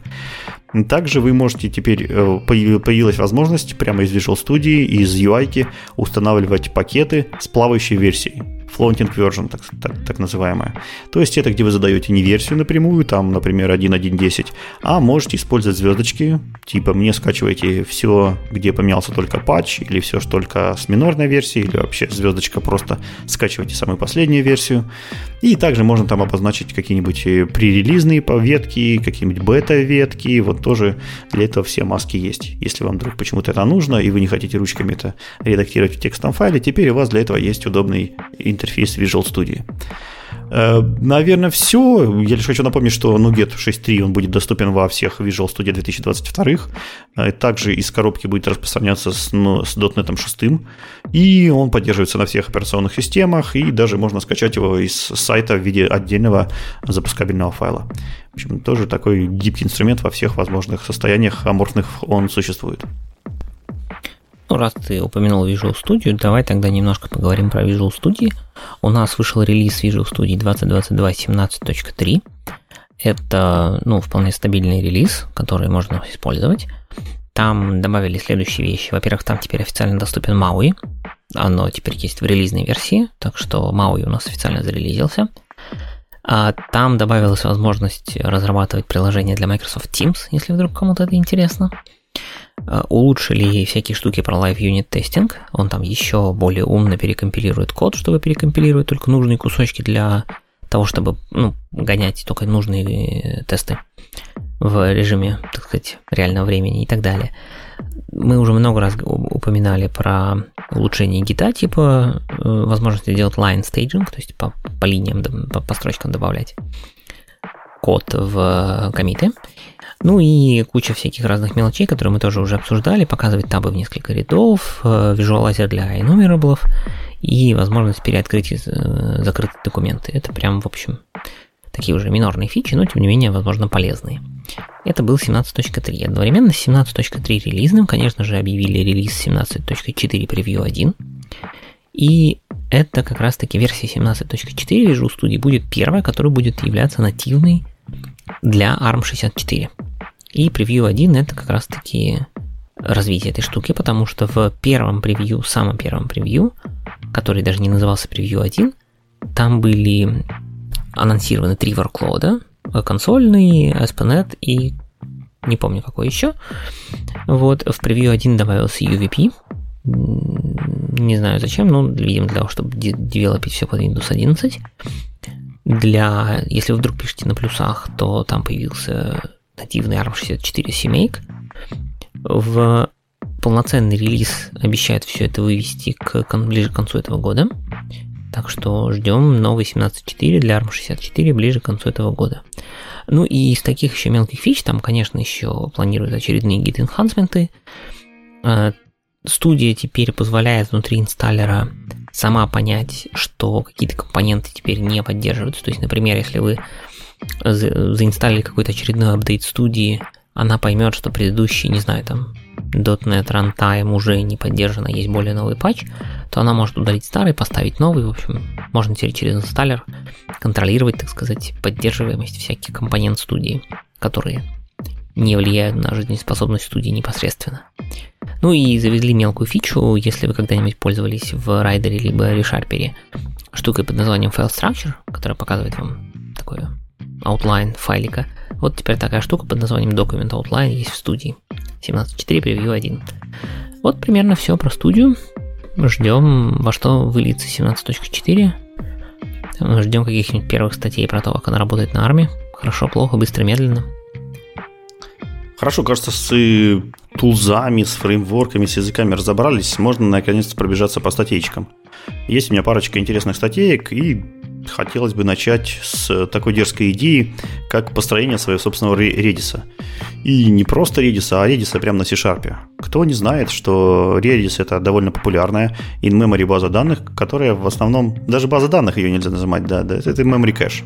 Также вы можете теперь, э, появилась возможность прямо из Visual Studio, из UI устанавливать пакеты с плавающей версией floating version, так, так, так называемая. То есть это где вы задаете не версию напрямую, там, например, 1.1.10, а можете использовать звездочки, типа мне скачивайте все, где поменялся только патч, или все, что только с минорной версией, или вообще звездочка просто скачивайте самую последнюю версию. И также можно там обозначить какие-нибудь э, пререлизные ветки, какие-нибудь бета-ветки, вот тоже для этого все маски есть. Если вам вдруг почему-то это нужно, и вы не хотите ручками это редактировать в текстовом файле, теперь у вас для этого есть удобный интерфейс Visual Studio. Э, наверное, все. Я лишь хочу напомнить, что NuGet 6.3 он будет доступен во всех Visual Studio 2022. Э, также из коробки будет распространяться с, ну, с .NET 6. И он поддерживается на всех операционных системах. И даже можно скачать его из сайта в виде отдельного запускабельного файла. В общем, тоже такой гибкий инструмент во всех возможных состояниях аморфных он существует. Ну, раз ты упомянул Visual Studio, давай тогда немножко поговорим про Visual Studio. У нас вышел релиз Visual Studio 2022 17.3. Это, ну, вполне стабильный релиз, который можно использовать. Там добавили следующие вещи. Во-первых, там теперь официально доступен MAUI. Оно теперь есть в релизной версии, так что MAUI у нас официально зарелизился. А там добавилась возможность разрабатывать приложение для Microsoft Teams, если вдруг кому-то это интересно. Э, улучшили всякие штуки про Live Unit Testing. Он там еще более умно перекомпилирует код, чтобы перекомпилировать только нужные кусочки для того, чтобы ну, гонять только нужные тесты в режиме, так сказать, реального времени и так далее. Мы уже много раз упоминали про улучшение гита, типа э, возможности делать line staging, то есть по, по линиям, по, по строчкам добавлять код в комиты. Ну и куча всяких разных мелочей, которые мы тоже уже обсуждали, показывать табы в несколько рядов, э, визуалайзер для enumerables и возможность переоткрыть э, закрытые документы. Это прям, в общем, такие уже минорные фичи, но тем не менее, возможно, полезные. Это был 17.3. Одновременно с 17.3 релизным, конечно же, объявили релиз 17.4 превью 1. И это как раз-таки версия 17.4 Visual Studio будет первая, которая будет являться нативной для ARM64. И превью 1 это как раз таки развитие этой штуки, потому что в первом превью, самом первом превью, который даже не назывался превью 1, там были анонсированы три workload, консольный, ASP.NET и не помню какой еще. Вот, в превью 1 добавился UVP, не знаю зачем, но, видимо, для того, чтобы девелопить все под Windows 11. Для, если вы вдруг пишете на плюсах, то там появился нативный ARM64 CMake. В полноценный релиз обещает все это вывести к, ближе к концу этого года. Так что ждем новый 17.4 для ARM64 ближе к концу этого года. Ну и из таких еще мелких фич, там, конечно, еще планируют очередные git enhancement. А, студия теперь позволяет внутри инсталлера сама понять, что какие-то компоненты теперь не поддерживаются. То есть, например, если вы заинсталлили какой-то очередной апдейт студии, она поймет, что предыдущий, не знаю, там, .NET Runtime уже не поддержана, есть более новый патч, то она может удалить старый, поставить новый. В общем, можно теперь через инсталлер контролировать, так сказать, поддерживаемость всяких компонент студии, которые не влияют на жизнеспособность студии непосредственно. Ну и завезли мелкую фичу, если вы когда-нибудь пользовались в райдере либо ReSharper штукой под названием File Structure, которая показывает вам такое outline файлика. Вот теперь такая штука под названием Document Outline есть в студии. 17.4 превью 1. Вот примерно все про студию. Ждем, во что выльется 17.4. Ждем каких-нибудь первых статей про то, как она работает на армии. Хорошо, плохо, быстро, медленно. Хорошо, кажется, с э, тулзами, с фреймворками, с языками разобрались. Можно наконец-то пробежаться по статейкам. Есть у меня парочка интересных статеек, и хотелось бы начать с такой дерзкой идеи, как построение своего собственного редиса. И не просто редиса, а редиса прямо на C-Sharp. Кто не знает, что Redis это довольно популярная in-memory база данных, которая в основном, даже база данных ее нельзя называть, да, да это memory кэш.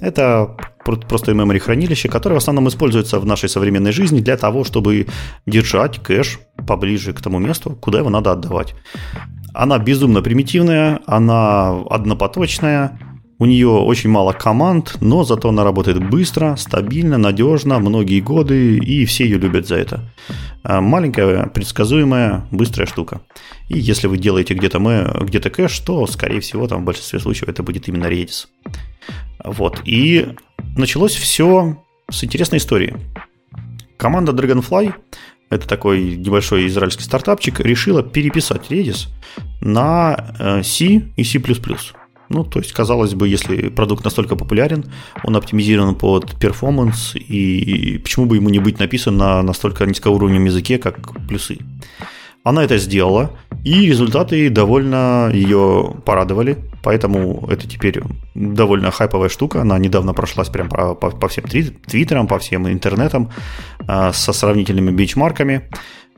Это просто memory хранилище, которое в основном используется в нашей современной жизни для того, чтобы держать кэш поближе к тому месту, куда его надо отдавать. Она безумно примитивная, она однопоточная, у нее очень мало команд, но зато она работает быстро, стабильно, надежно, многие годы, и все ее любят за это. А, маленькая, предсказуемая, быстрая штука. И если вы делаете где-то где кэш, то, скорее всего, там в большинстве случаев это будет именно Redis. Вот. И началось все с интересной истории. Команда Dragonfly, это такой небольшой израильский стартапчик, решила переписать Redis на э, C и C++. Ну, то есть, казалось бы, если продукт настолько популярен, он оптимизирован под перформанс, и почему бы ему не быть написан на настолько низкоуровневом языке, как плюсы. Она это сделала, и результаты довольно ее порадовали, поэтому это теперь довольно хайповая штука. Она недавно прошлась прям по, по, по всем твиттерам, по всем интернетам э, со сравнительными бенчмарками.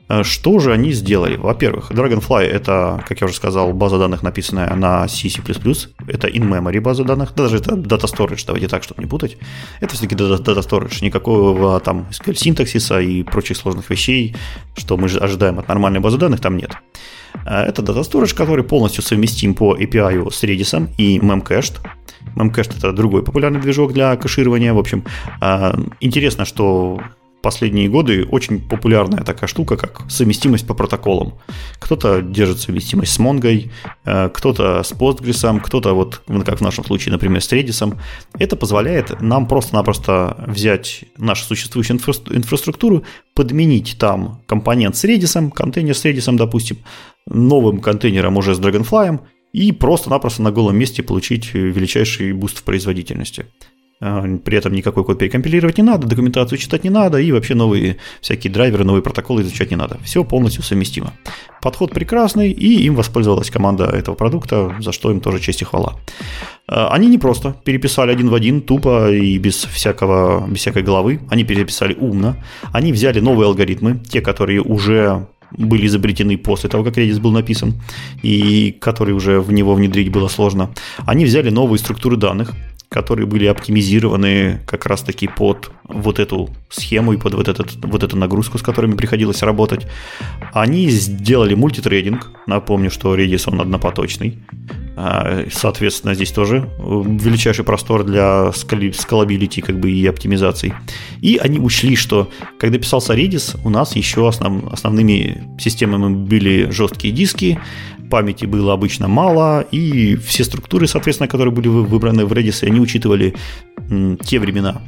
Э, что же они сделали? Во-первых, Dragonfly это, как я уже сказал, база данных, написанная на C++. Это in-memory база данных. Даже это Data Storage, давайте так, чтобы не путать. Это все-таки Data Storage. Никакого там SQL синтаксиса и прочих сложных вещей, что мы ожидаем от нормальной базы данных, там нет. Э, это Data Storage, который полностью совместим по API с Redis и Memcached. Memcached это другой популярный движок для кэширования. В общем, э, интересно, что последние годы очень популярная такая штука, как совместимость по протоколам. Кто-то держит совместимость с Mongo, э, кто-то с Postgres, кто-то вот, как в нашем случае, например, с Redis. Это позволяет нам просто-напросто взять нашу существующую инфраструктуру, подменить там компонент с Redis, контейнер с Redis, допустим, новым контейнером уже с Dragonfly, и просто-напросто на голом месте получить величайший буст в производительности. А, при этом никакой код перекомпилировать не надо, документацию читать не надо, и вообще новые всякие драйверы, новые протоколы изучать не надо. Все полностью совместимо. Подход прекрасный, и им воспользовалась команда этого продукта, за что им тоже честь и хвала. А, они не просто переписали один в один, тупо и без, всякого, без всякой головы. Они переписали умно. Они взяли новые алгоритмы, те, которые уже были изобретены после того, как Redis был написан, и которые уже в него внедрить было сложно. Они взяли новые структуры данных, которые были оптимизированы как раз-таки под вот эту схему и под вот, этот, вот эту нагрузку, с которыми приходилось работать. Они сделали мультитрейдинг. Напомню, что Redis он однопоточный. А, соответственно, здесь тоже э, величайший простор для скалабилити как бы, и оптимизации. И они учли, что когда писался Redis, у нас еще основ, основными системами были жесткие диски, памяти было обычно мало, и все структуры, соответственно, которые были выбраны в Redis, они учитывали те времена.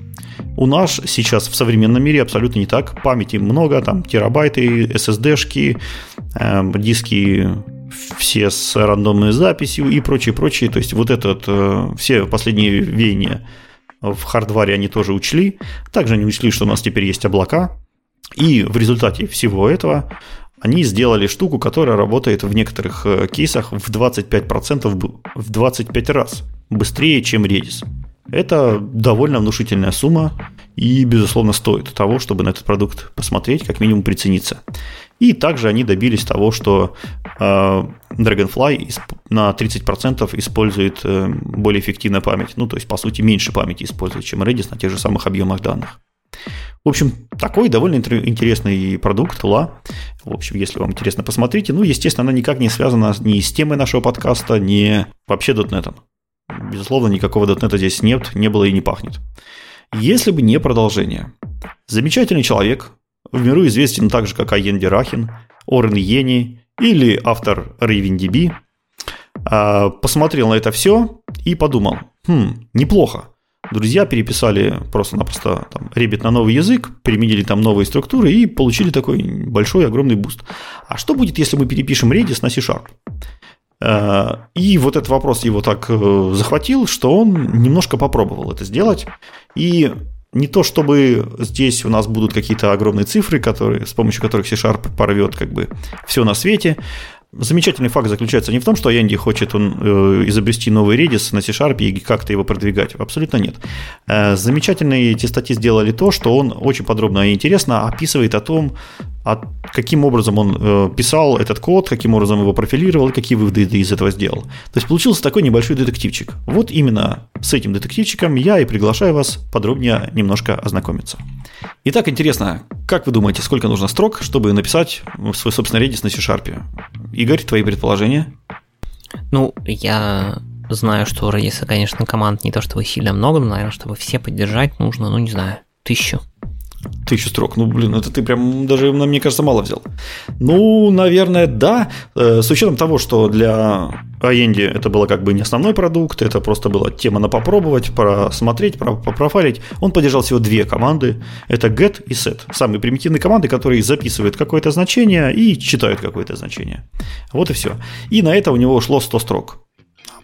У нас сейчас в современном мире абсолютно не так. Памяти много, там терабайты, SSD-шки, э, диски все с рандомной записью и прочее, прочее. То есть вот этот, э, все последние веяния в хардваре они тоже учли. Также они учли, что у нас теперь есть облака. И в результате всего этого они сделали штуку, которая работает в некоторых э, кейсах в 25%, в 25 раз быстрее, чем Redis. Это довольно внушительная сумма и, безусловно, стоит того, чтобы на этот продукт посмотреть, как минимум прицениться. И также они добились того, что э, Dragonfly на 30% использует э, более эффективную память. Ну, то есть, по сути, меньше памяти использует, чем Redis на тех же самых объемах данных. В общем, такой довольно интересный продукт, Тула. В общем, если вам интересно, посмотрите. Ну, естественно, она никак не связана ни с темой нашего подкаста, ни вообще .NET. Безусловно, никакого .NET здесь нет, не было и не пахнет. Если бы не продолжение. Замечательный человек, в миру известен так же, как Айен Дерахин, Орен Эйни или автор RavenDB, а, посмотрел на это все и подумал, хм, неплохо. Друзья переписали просто-напросто там, ребят на новый язык, применили там новые структуры и получили такой большой, огромный буст. А что будет, если мы перепишем Redis на C-Sharp? А, и вот этот вопрос его так э, захватил, что он немножко попробовал это сделать. И не то чтобы здесь у нас будут какие-то огромные цифры, которые, с помощью которых C-Sharp порвет как бы все на свете. Замечательный факт заключается не в том, что Янди хочет он, э, изобрести новый Redis на C-Sharp и как-то его продвигать. Абсолютно нет. Э, замечательные эти статьи сделали то, что он очень подробно и интересно описывает о том, а каким образом он э, писал этот код, каким образом его профилировал, какие выводы из этого сделал. То есть получился такой небольшой детективчик. Вот именно с этим детективчиком я и приглашаю вас подробнее немножко ознакомиться. Итак, интересно, как вы думаете, сколько нужно строк, чтобы написать свой собственный Redis на C-Sharp? Игорь, твои предположения? Ну, я знаю, что у Redis, конечно, команд не то чтобы сильно много, но, наверное, чтобы все поддержать, нужно, ну, не знаю, тысячу. Тысячу строк. Ну, блин, это ты прям даже, мне кажется, мало взял. Ну, наверное, да. Э, с учетом того, что для Аенди это было как бы не основной продукт, это просто была тема на попробовать, просмотреть, попрофайлить. Он поддержал всего две команды. Это get и set. Самые примитивные команды, которые записывают какое-то значение и читают какое-то значение. Вот и все. И на это у него ушло 100 строк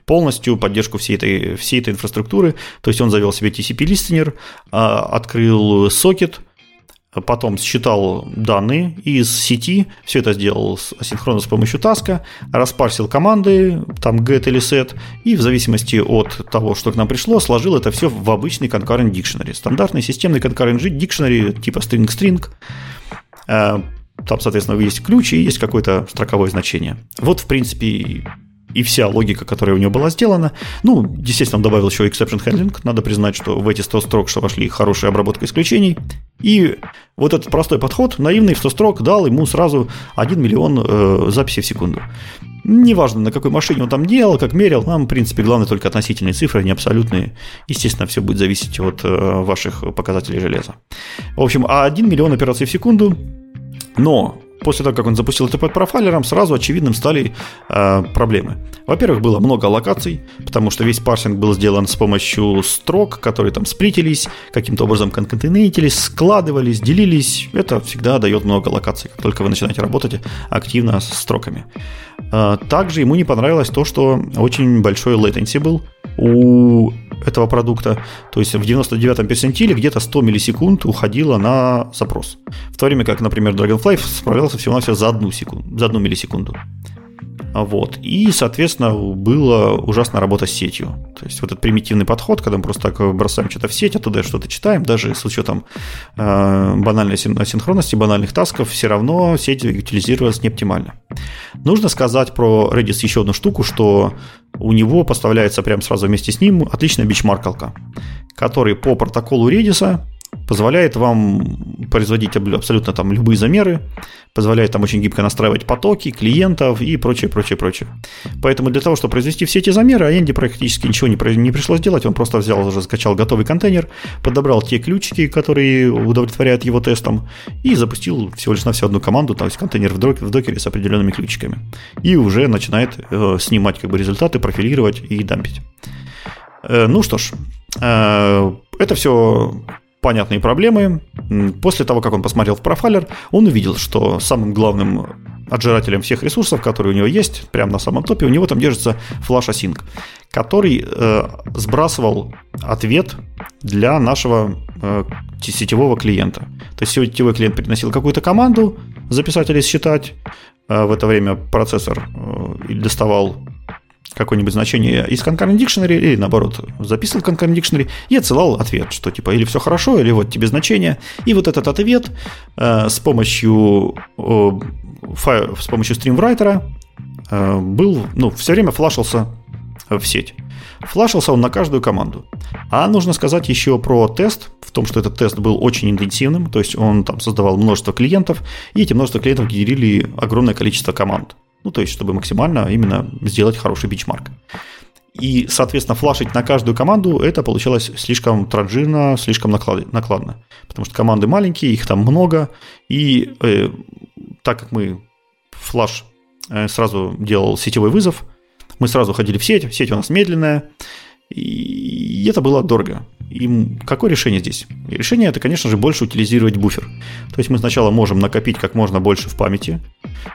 полностью поддержку всей этой, всей этой инфраструктуры. То есть он завел себе TCP-листенер, а, открыл сокет, потом считал данные из сети, все это сделал асинхронно с помощью таска, распарсил команды, там get или set, и в зависимости от того, что к нам пришло, сложил это все в обычный concurrent dictionary. Стандартный системный concurrent dictionary типа string-string. Э, там, соответственно, есть ключ и есть какое-то строковое значение. Вот, в принципе, и вся логика, которая у него была сделана. Ну, естественно, он добавил еще exception handling. Надо признать, что в эти 100 строк что вошли хорошая обработка исключений. И вот этот простой подход, наивный в 100 строк, дал ему сразу 1 миллион э, записей в секунду. Неважно, на какой машине он там делал, как мерил, нам, в принципе, главное только относительные цифры, а не абсолютные. Естественно, все будет зависеть от э, ваших показателей железа. В общем, а 1 миллион операций в секунду, но после того, как он запустил это под профайлером, сразу очевидным стали э, проблемы. Во-первых, было много локаций, потому что весь парсинг был сделан с помощью строк, которые там сплитились, каким-то образом конкатенейтились, складывались, делились. Это всегда дает много локаций, как только вы начинаете работать активно с строками. Э, также ему не понравилось то, что очень большой latency был у этого продукта. То есть в 99-м персентиле где-то 100 миллисекунд уходило на запрос. В то время как, например, Dragonfly справлялся всего-навсего за одну, секунду, за одну миллисекунду. Вот. И, соответственно, была ужасная работа с сетью. То есть вот этот примитивный подход, когда мы просто так бросаем что-то в сеть, оттуда что-то читаем, даже с учетом э, банальной асинхронности, банальных тасков, все равно сеть утилизировалась не оптимально. Нужно сказать про Redis еще одну штуку, что у него поставляется прямо сразу вместе с ним отличная бичмаркалка, который по протоколу Redis позволяет вам производить абсолютно там любые замеры, позволяет там очень гибко настраивать потоки клиентов и прочее, прочее, прочее. Поэтому для того, чтобы произвести все эти замеры, Анди практически ничего не, не пришлось делать, он просто взял, уже скачал готовый контейнер, подобрал те ключики, которые удовлетворяют его тестам, и запустил всего лишь на всю одну команду, то есть контейнер в, докере, в докере с определенными ключиками. И уже начинает э, снимать как бы результаты, профилировать и дампить. Э, ну что ж, э, это все понятные проблемы. После того, как он посмотрел в профайлер, он увидел, что самым главным отжирателем всех ресурсов, которые у него есть, прямо на самом топе, у него там держится Flash Async, который э, сбрасывал ответ для нашего э, сетевого клиента. То есть сетевой клиент приносил какую-то команду записать или считать, э, в это время процессор э, доставал какое-нибудь значение из concurrent dictionary, или наоборот, записывал concurrent dictionary и отсылал ответ, что типа или все хорошо, или вот тебе значение. И вот этот ответ э, с помощью э, файл, с помощью стримврайтера э, был, ну, все время флашился в сеть. Флашился он на каждую команду. А нужно сказать еще про тест, в том, что этот тест был очень интенсивным, то есть он там создавал множество клиентов, и эти множество клиентов генерили огромное количество команд. Ну, то есть, чтобы максимально именно сделать хороший бичмарк. И, соответственно, флашить на каждую команду это получалось слишком транжирно, слишком накладно. Потому что команды маленькие, их там много. И э, так как мы флаш э, сразу делал сетевой вызов, мы сразу ходили в сеть, сеть у нас медленная, и это было дорого. И какое решение здесь? решение это, конечно же, больше утилизировать буфер. То есть мы сначала можем накопить как можно больше в памяти,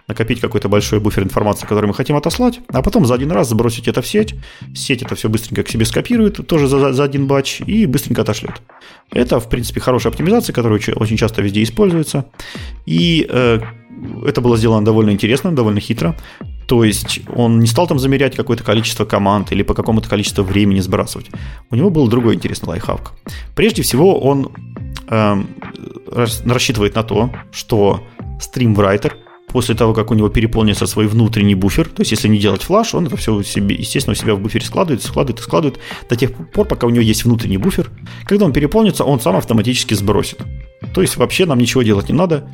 накопить какой-то большой буфер информации, который мы хотим отослать, а потом за один раз забросить это в сеть. Сеть это все быстренько к себе скопирует, тоже за, за один батч, и быстренько отошлет. Это, в принципе, хорошая оптимизация, которая очень часто везде используется. И э, это было сделано довольно интересно, довольно хитро. То есть он не стал там замерять какое-то количество команд или по какому-то количеству времени сбрасывать. У него был другой интересный лайфхак. Прежде всего он э, рассчитывает на то, что стримврайтер после того, как у него переполнится свой внутренний буфер, то есть если не делать флаш, он это все себе, естественно, у себя в буфере складывает, складывает и складывает до тех пор, пока у него есть внутренний буфер. Когда он переполнится, он сам автоматически сбросит. То есть вообще нам ничего делать не надо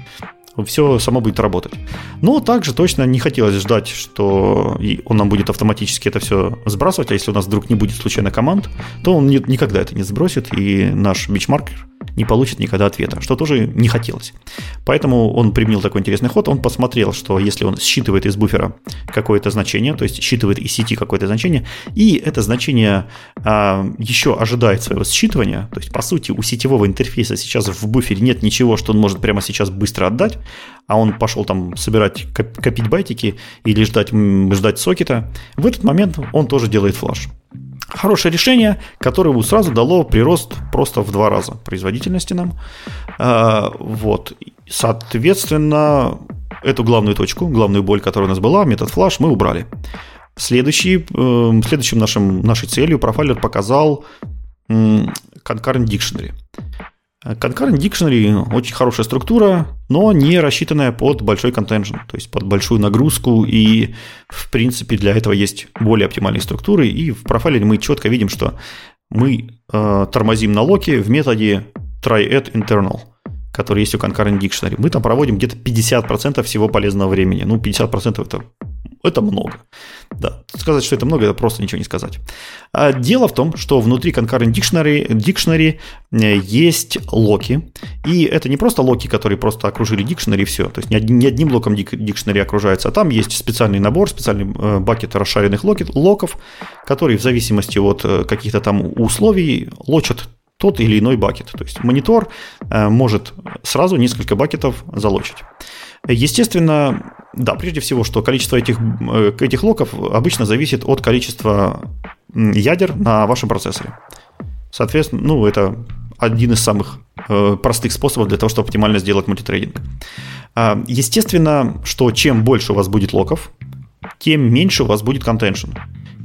все само будет работать. Но также точно не хотелось ждать, что он нам будет автоматически это все сбрасывать, а если у нас вдруг не будет случайно команд, то он никогда это не сбросит, и наш бичмаркер не получит никогда ответа, что тоже не хотелось. Поэтому он применил такой интересный ход, он посмотрел, что если он считывает из буфера какое-то значение, то есть считывает из сети какое-то значение, и это значение а, еще ожидает своего считывания, то есть по сути у сетевого интерфейса сейчас в буфере нет ничего, что он может прямо сейчас быстро отдать, а он пошел там собирать, копить байтики или ждать, ждать сокета, в этот момент он тоже делает флаш. Хорошее решение, которое сразу дало прирост просто в два раза производительности нам. А, вот. Соответственно, эту главную точку, главную боль, которая у нас была, метод флаш, мы убрали. Следующий, эм, следующим нашим, нашей целью профайлер показал concurrent dictionary. Concurrent Dictionary очень хорошая структура, но не рассчитанная под большой контенжен, то есть под большую нагрузку, и в принципе для этого есть более оптимальные структуры, и в профайле мы четко видим, что мы э, тормозим на локе в методе try internal, который есть у Concurrent Dictionary. Мы там проводим где-то 50% всего полезного времени. Ну, 50% это это много. Да, сказать, что это много, это просто ничего не сказать. А дело в том, что внутри Concurrent Dictionary, Dictionary э, есть локи. И это не просто локи, которые просто окружили Dictionary и все. То есть не одним, локом Dictionary окружается, а там есть специальный набор, специальный э, бакет расшаренных локов, которые в зависимости от э, каких-то там условий лочат тот или иной бакет. То есть монитор может сразу несколько бакетов залочить. Естественно, да, прежде всего, что количество этих, э, этих локов обычно зависит от количества ядер на вашем процессоре. Соответственно, ну, это один из самых э, простых способов для того, чтобы оптимально сделать мультитрейдинг. А, естественно, что чем больше у вас будет локов, тем меньше у вас будет контеншн.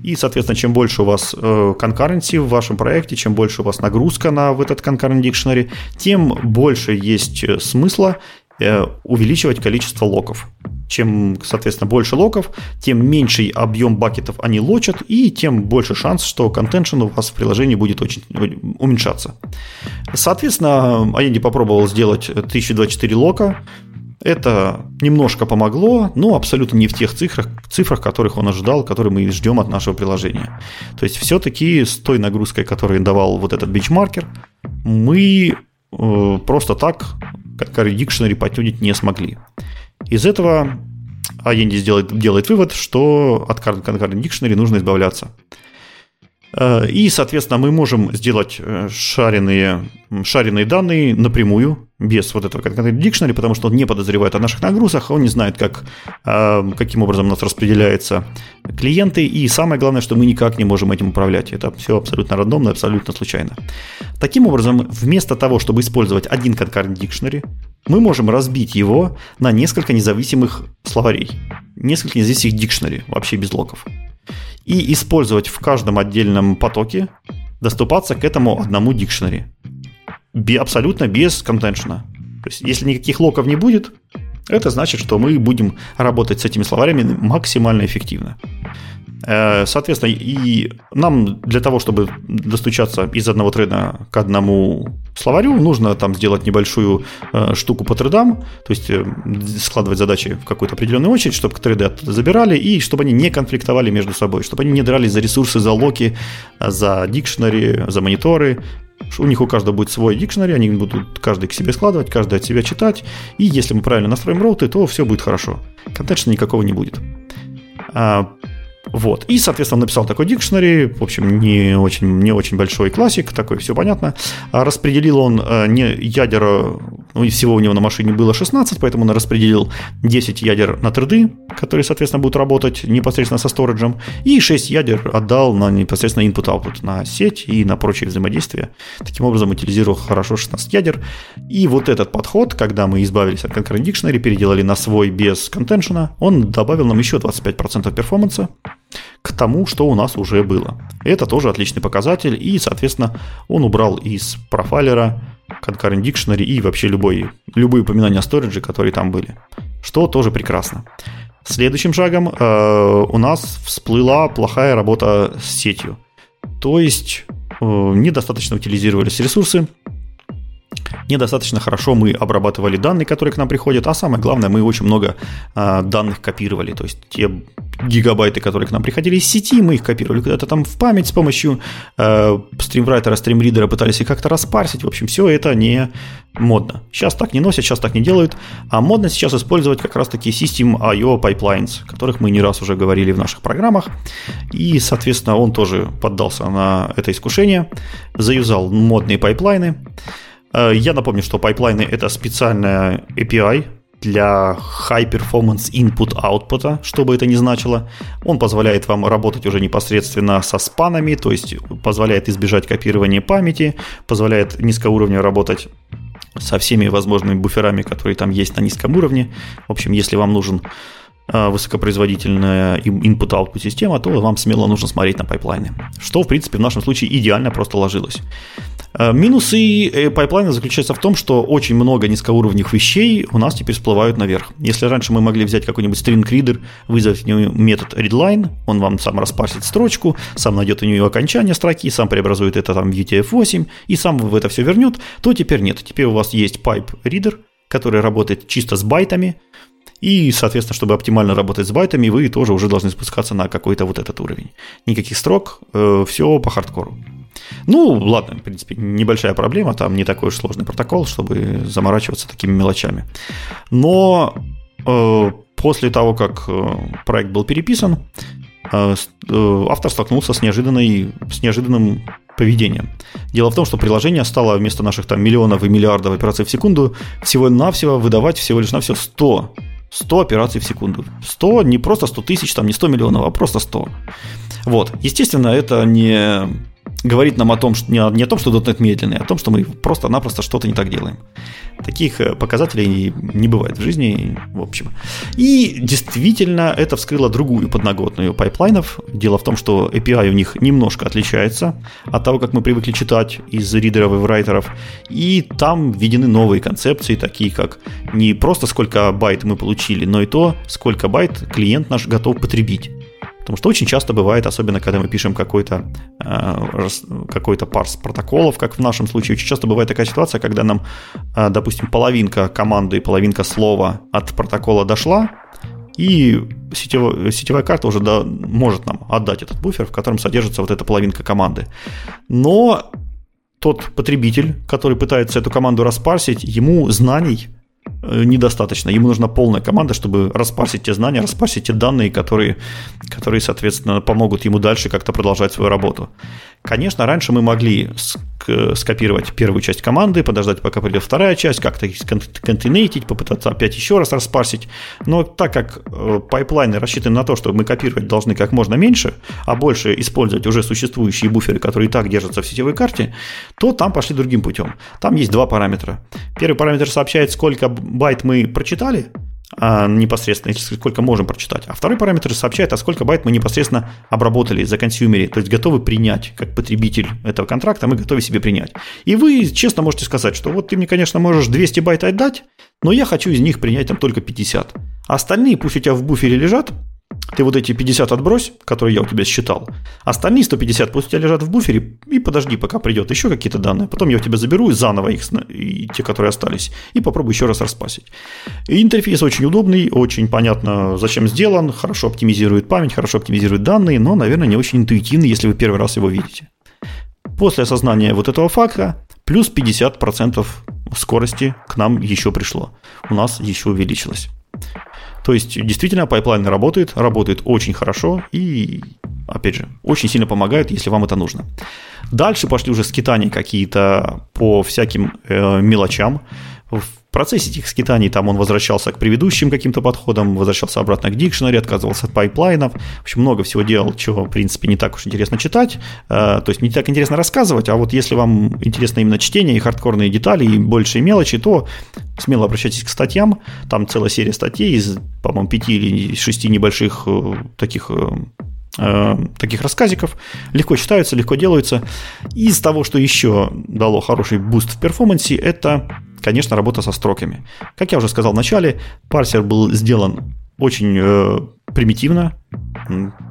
И, соответственно, чем больше у вас э, конкуренции в вашем проекте, чем больше у вас нагрузка на в этот concurrent dictionary, тем больше есть смысла увеличивать количество локов. Чем, соответственно, больше локов, тем меньший объем бакетов они лочат, и тем больше шанс, что контеншн у вас в приложении будет очень уменьшаться. Соответственно, Аенди попробовал сделать 1024 лока, это немножко помогло, но абсолютно не в тех цифрах, цифрах, которых он ожидал, которые мы ждем от нашего приложения. То есть все-таки с той нагрузкой, которую давал вот этот бенчмаркер, мы э, просто так Concurrent Dictionary потюнить не смогли. Из этого Аенди делает, делает вывод, что от Concurrent Dictionary нужно избавляться. Э, и, соответственно, мы можем сделать э, шаренные, шаренные данные напрямую, без вот этого конкретного дикшнери, потому что он не подозревает о наших нагрузках, он не знает, как, э, каким образом у нас распределяются клиенты, и самое главное, что мы никак не можем этим управлять. Это все абсолютно рандомно, абсолютно случайно. Таким образом, вместо того, чтобы использовать один concurrent dictionary, мы можем разбить его на несколько независимых словарей, несколько независимых дикшнери, вообще без локов и использовать в каждом отдельном потоке, доступаться к этому одному дикшнери. Абсолютно без контеншена. То есть, если никаких локов не будет, это значит, что мы будем работать с этими словарями максимально эффективно. Э, соответственно, и нам для того, чтобы достучаться из одного треда к одному словарю, нужно там сделать небольшую э, штуку по тредам, то есть э, складывать задачи в какую-то определенную очередь, чтобы треды забирали, и чтобы они не конфликтовали между собой, чтобы они не дрались за ресурсы, за локи, за дикшнери, за мониторы, у них у каждого будет свой дикшнери, они будут каждый к себе складывать, каждый от себя читать, и если мы правильно настроим роуты, то все будет хорошо. Контекста никакого не будет. А, вот. И, соответственно, написал такой дикшнери, в общем, не очень, не очень большой классик, такой, все понятно. А распределил он э, не ядер, ну, всего у него на машине было 16, поэтому он распределил 10 ядер на треды, которые, соответственно, будут работать непосредственно со сториджем, и 6 ядер отдал на непосредственно input-output, на сеть и на прочие взаимодействия. Таким образом, утилизировал хорошо 16 ядер. И вот этот подход, когда мы избавились от Concurrent Dictionary, переделали на свой без контеншена, он добавил нам еще 25% перформанса к тому, что у нас уже было. Это тоже отличный показатель, и, соответственно, он убрал из профайлера Concurrent Dictionary и вообще любой, любые упоминания о сторидже, которые там были, что тоже прекрасно. Следующим шагом э, у нас всплыла плохая работа с сетью. То есть э, недостаточно утилизировались ресурсы, недостаточно хорошо мы обрабатывали данные, которые к нам приходят, а самое главное, мы очень много э, данных копировали, то есть те гигабайты, которые к нам приходили из сети, мы их копировали куда-то там в память с помощью э, стримрайтера, стримридера, пытались их как-то распарсить, в общем, все это не модно. Сейчас так не носят, сейчас так не делают, а модно сейчас использовать как раз-таки System I.O. pipelines, о которых мы не раз уже говорили в наших программах, и, соответственно, он тоже поддался на это искушение, заюзал модные пайплайны, я напомню, что пайплайны — это специальная API для High Performance Input Output, что бы это ни значило. Он позволяет вам работать уже непосредственно со спанами, то есть позволяет избежать копирования памяти, позволяет низкоуровнево работать со всеми возможными буферами, которые там есть на низком уровне. В общем, если вам нужен э, высокопроизводительная input-output система, то вам смело нужно смотреть на пайплайны. Что, в принципе, в нашем случае идеально просто ложилось. Э, минусы э, пайплайна заключаются в том, что очень много низкоуровневых вещей у нас теперь всплывают наверх. Если раньше мы могли взять какой-нибудь string reader, вызвать в него метод readline, он вам сам распарсит строчку, сам найдет у нее окончание строки, сам преобразует это там в UTF-8 и сам в это все вернет, то теперь нет. Теперь у вас есть pipe reader, который работает чисто с байтами, и, соответственно, чтобы оптимально работать с байтами, вы тоже уже должны спускаться на какой-то вот этот уровень. Никаких строк, э, все по хардкору. Ну, ладно, в принципе, небольшая проблема, там не такой уж сложный протокол, чтобы заморачиваться такими мелочами. Но э, после того, как э, проект был переписан, э, э, автор столкнулся с, неожиданной, с неожиданным поведением. Дело в том, что приложение стало вместо наших там миллионов и миллиардов операций в секунду всего-навсего выдавать всего лишь на все 100 100 операций в секунду. 100, не просто 100 тысяч, там не 100 миллионов, а просто 100. Вот. Естественно, это не говорит нам о том, что не, не о том, что .NET медленный, а о том, что мы просто-напросто что-то не так делаем. Таких э, показателей не бывает в жизни, в общем. И действительно, это вскрыло другую подноготную пайплайнов. Дело в том, что API у них немножко отличается от того, как мы привыкли читать из ридеров и врайтеров. И там введены новые концепции, такие как не просто сколько байт мы получили, но и то, сколько байт клиент наш готов потребить. Потому что очень часто бывает, особенно когда мы пишем какой-то э, какой-то парс протоколов, как в нашем случае, очень часто бывает такая ситуация, когда нам, э, допустим, половинка команды и половинка слова от протокола дошла, и сетевая, сетевая карта уже да, может нам отдать этот буфер, в котором содержится вот эта половинка команды. Но тот потребитель, который пытается эту команду распарсить, ему знаний недостаточно. Ему нужна полная команда, чтобы распарсить те знания, распарсить те данные, которые, которые соответственно, помогут ему дальше как-то продолжать свою работу. Конечно, раньше мы могли скопировать первую часть команды, подождать, пока придет вторая часть, как-то конкатенейтить, попытаться опять еще раз распарсить. Но так как э, пайплайны рассчитаны на то, что мы копировать должны как можно меньше, а больше использовать уже существующие буферы, которые и так держатся в сетевой карте, то там пошли другим путем. Там есть два параметра. Первый параметр сообщает, сколько байт мы прочитали, а, непосредственно, сколько можем прочитать. А второй параметр сообщает, а сколько байт мы непосредственно обработали законсьюмили, то есть готовы принять, как потребитель этого контракта, мы готовы себе принять. И вы честно можете сказать, что вот ты мне, конечно, можешь 200 байт отдать, но я хочу из них принять там только 50. А остальные пусть у тебя в буфере лежат, ты вот эти 50 отбрось, которые я у тебя считал. Остальные 150 пусть у тебя лежат в буфере и подожди, пока придет еще какие-то данные. Потом я у тебя заберу и заново их, и те, которые остались, и попробую еще раз распасить. Интерфейс очень удобный, очень понятно, зачем сделан, хорошо оптимизирует память, хорошо оптимизирует данные, но, наверное, не очень интуитивный, если вы первый раз его видите. После осознания вот этого факта плюс 50% скорости к нам еще пришло. У нас еще увеличилось. То есть, действительно, пайплайн работает, работает очень хорошо и, опять же, очень сильно помогает, если вам это нужно. Дальше пошли уже скитания какие-то по всяким э, мелочам. В процессе этих скитаний там он возвращался к предыдущим каким-то подходам, возвращался обратно к dictionary, отказывался от пайплайнов. В общем, много всего делал, чего, в принципе, не так уж интересно читать. Э, то есть не так интересно рассказывать, а вот если вам интересно именно чтение и хардкорные детали, и большие мелочи, то смело обращайтесь к статьям. Там целая серия статей из, по-моему, пяти или шести небольших э, таких э, таких рассказиков, легко читаются, легко делаются. Из того, что еще дало хороший boost в перформансе, это конечно, работа со строками. Как я уже сказал в начале, парсер был сделан очень э, примитивно.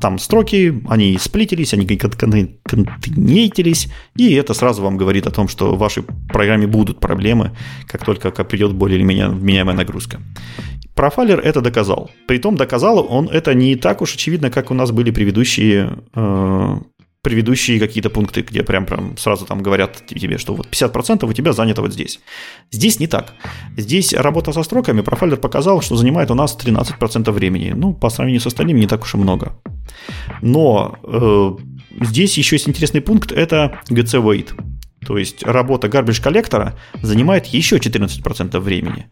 Там строки, они сплитились, они контейнейтились, и это сразу вам говорит о том, что в вашей программе будут проблемы, как только придет более или менее вменяемая нагрузка. Профайлер это доказал. Притом доказал он это не так уж очевидно, как у нас были предыдущие э, предыдущие какие-то пункты, где прям, прям сразу там говорят тебе, что вот 50% у тебя занято вот здесь. Здесь не так. Здесь работа со строками, профайлер показал, что занимает у нас 13% времени. Ну, по сравнению с остальными не так уж и много. Но э, здесь еще есть интересный пункт, это GC Weight. То есть работа garbage коллектора занимает еще 14% времени.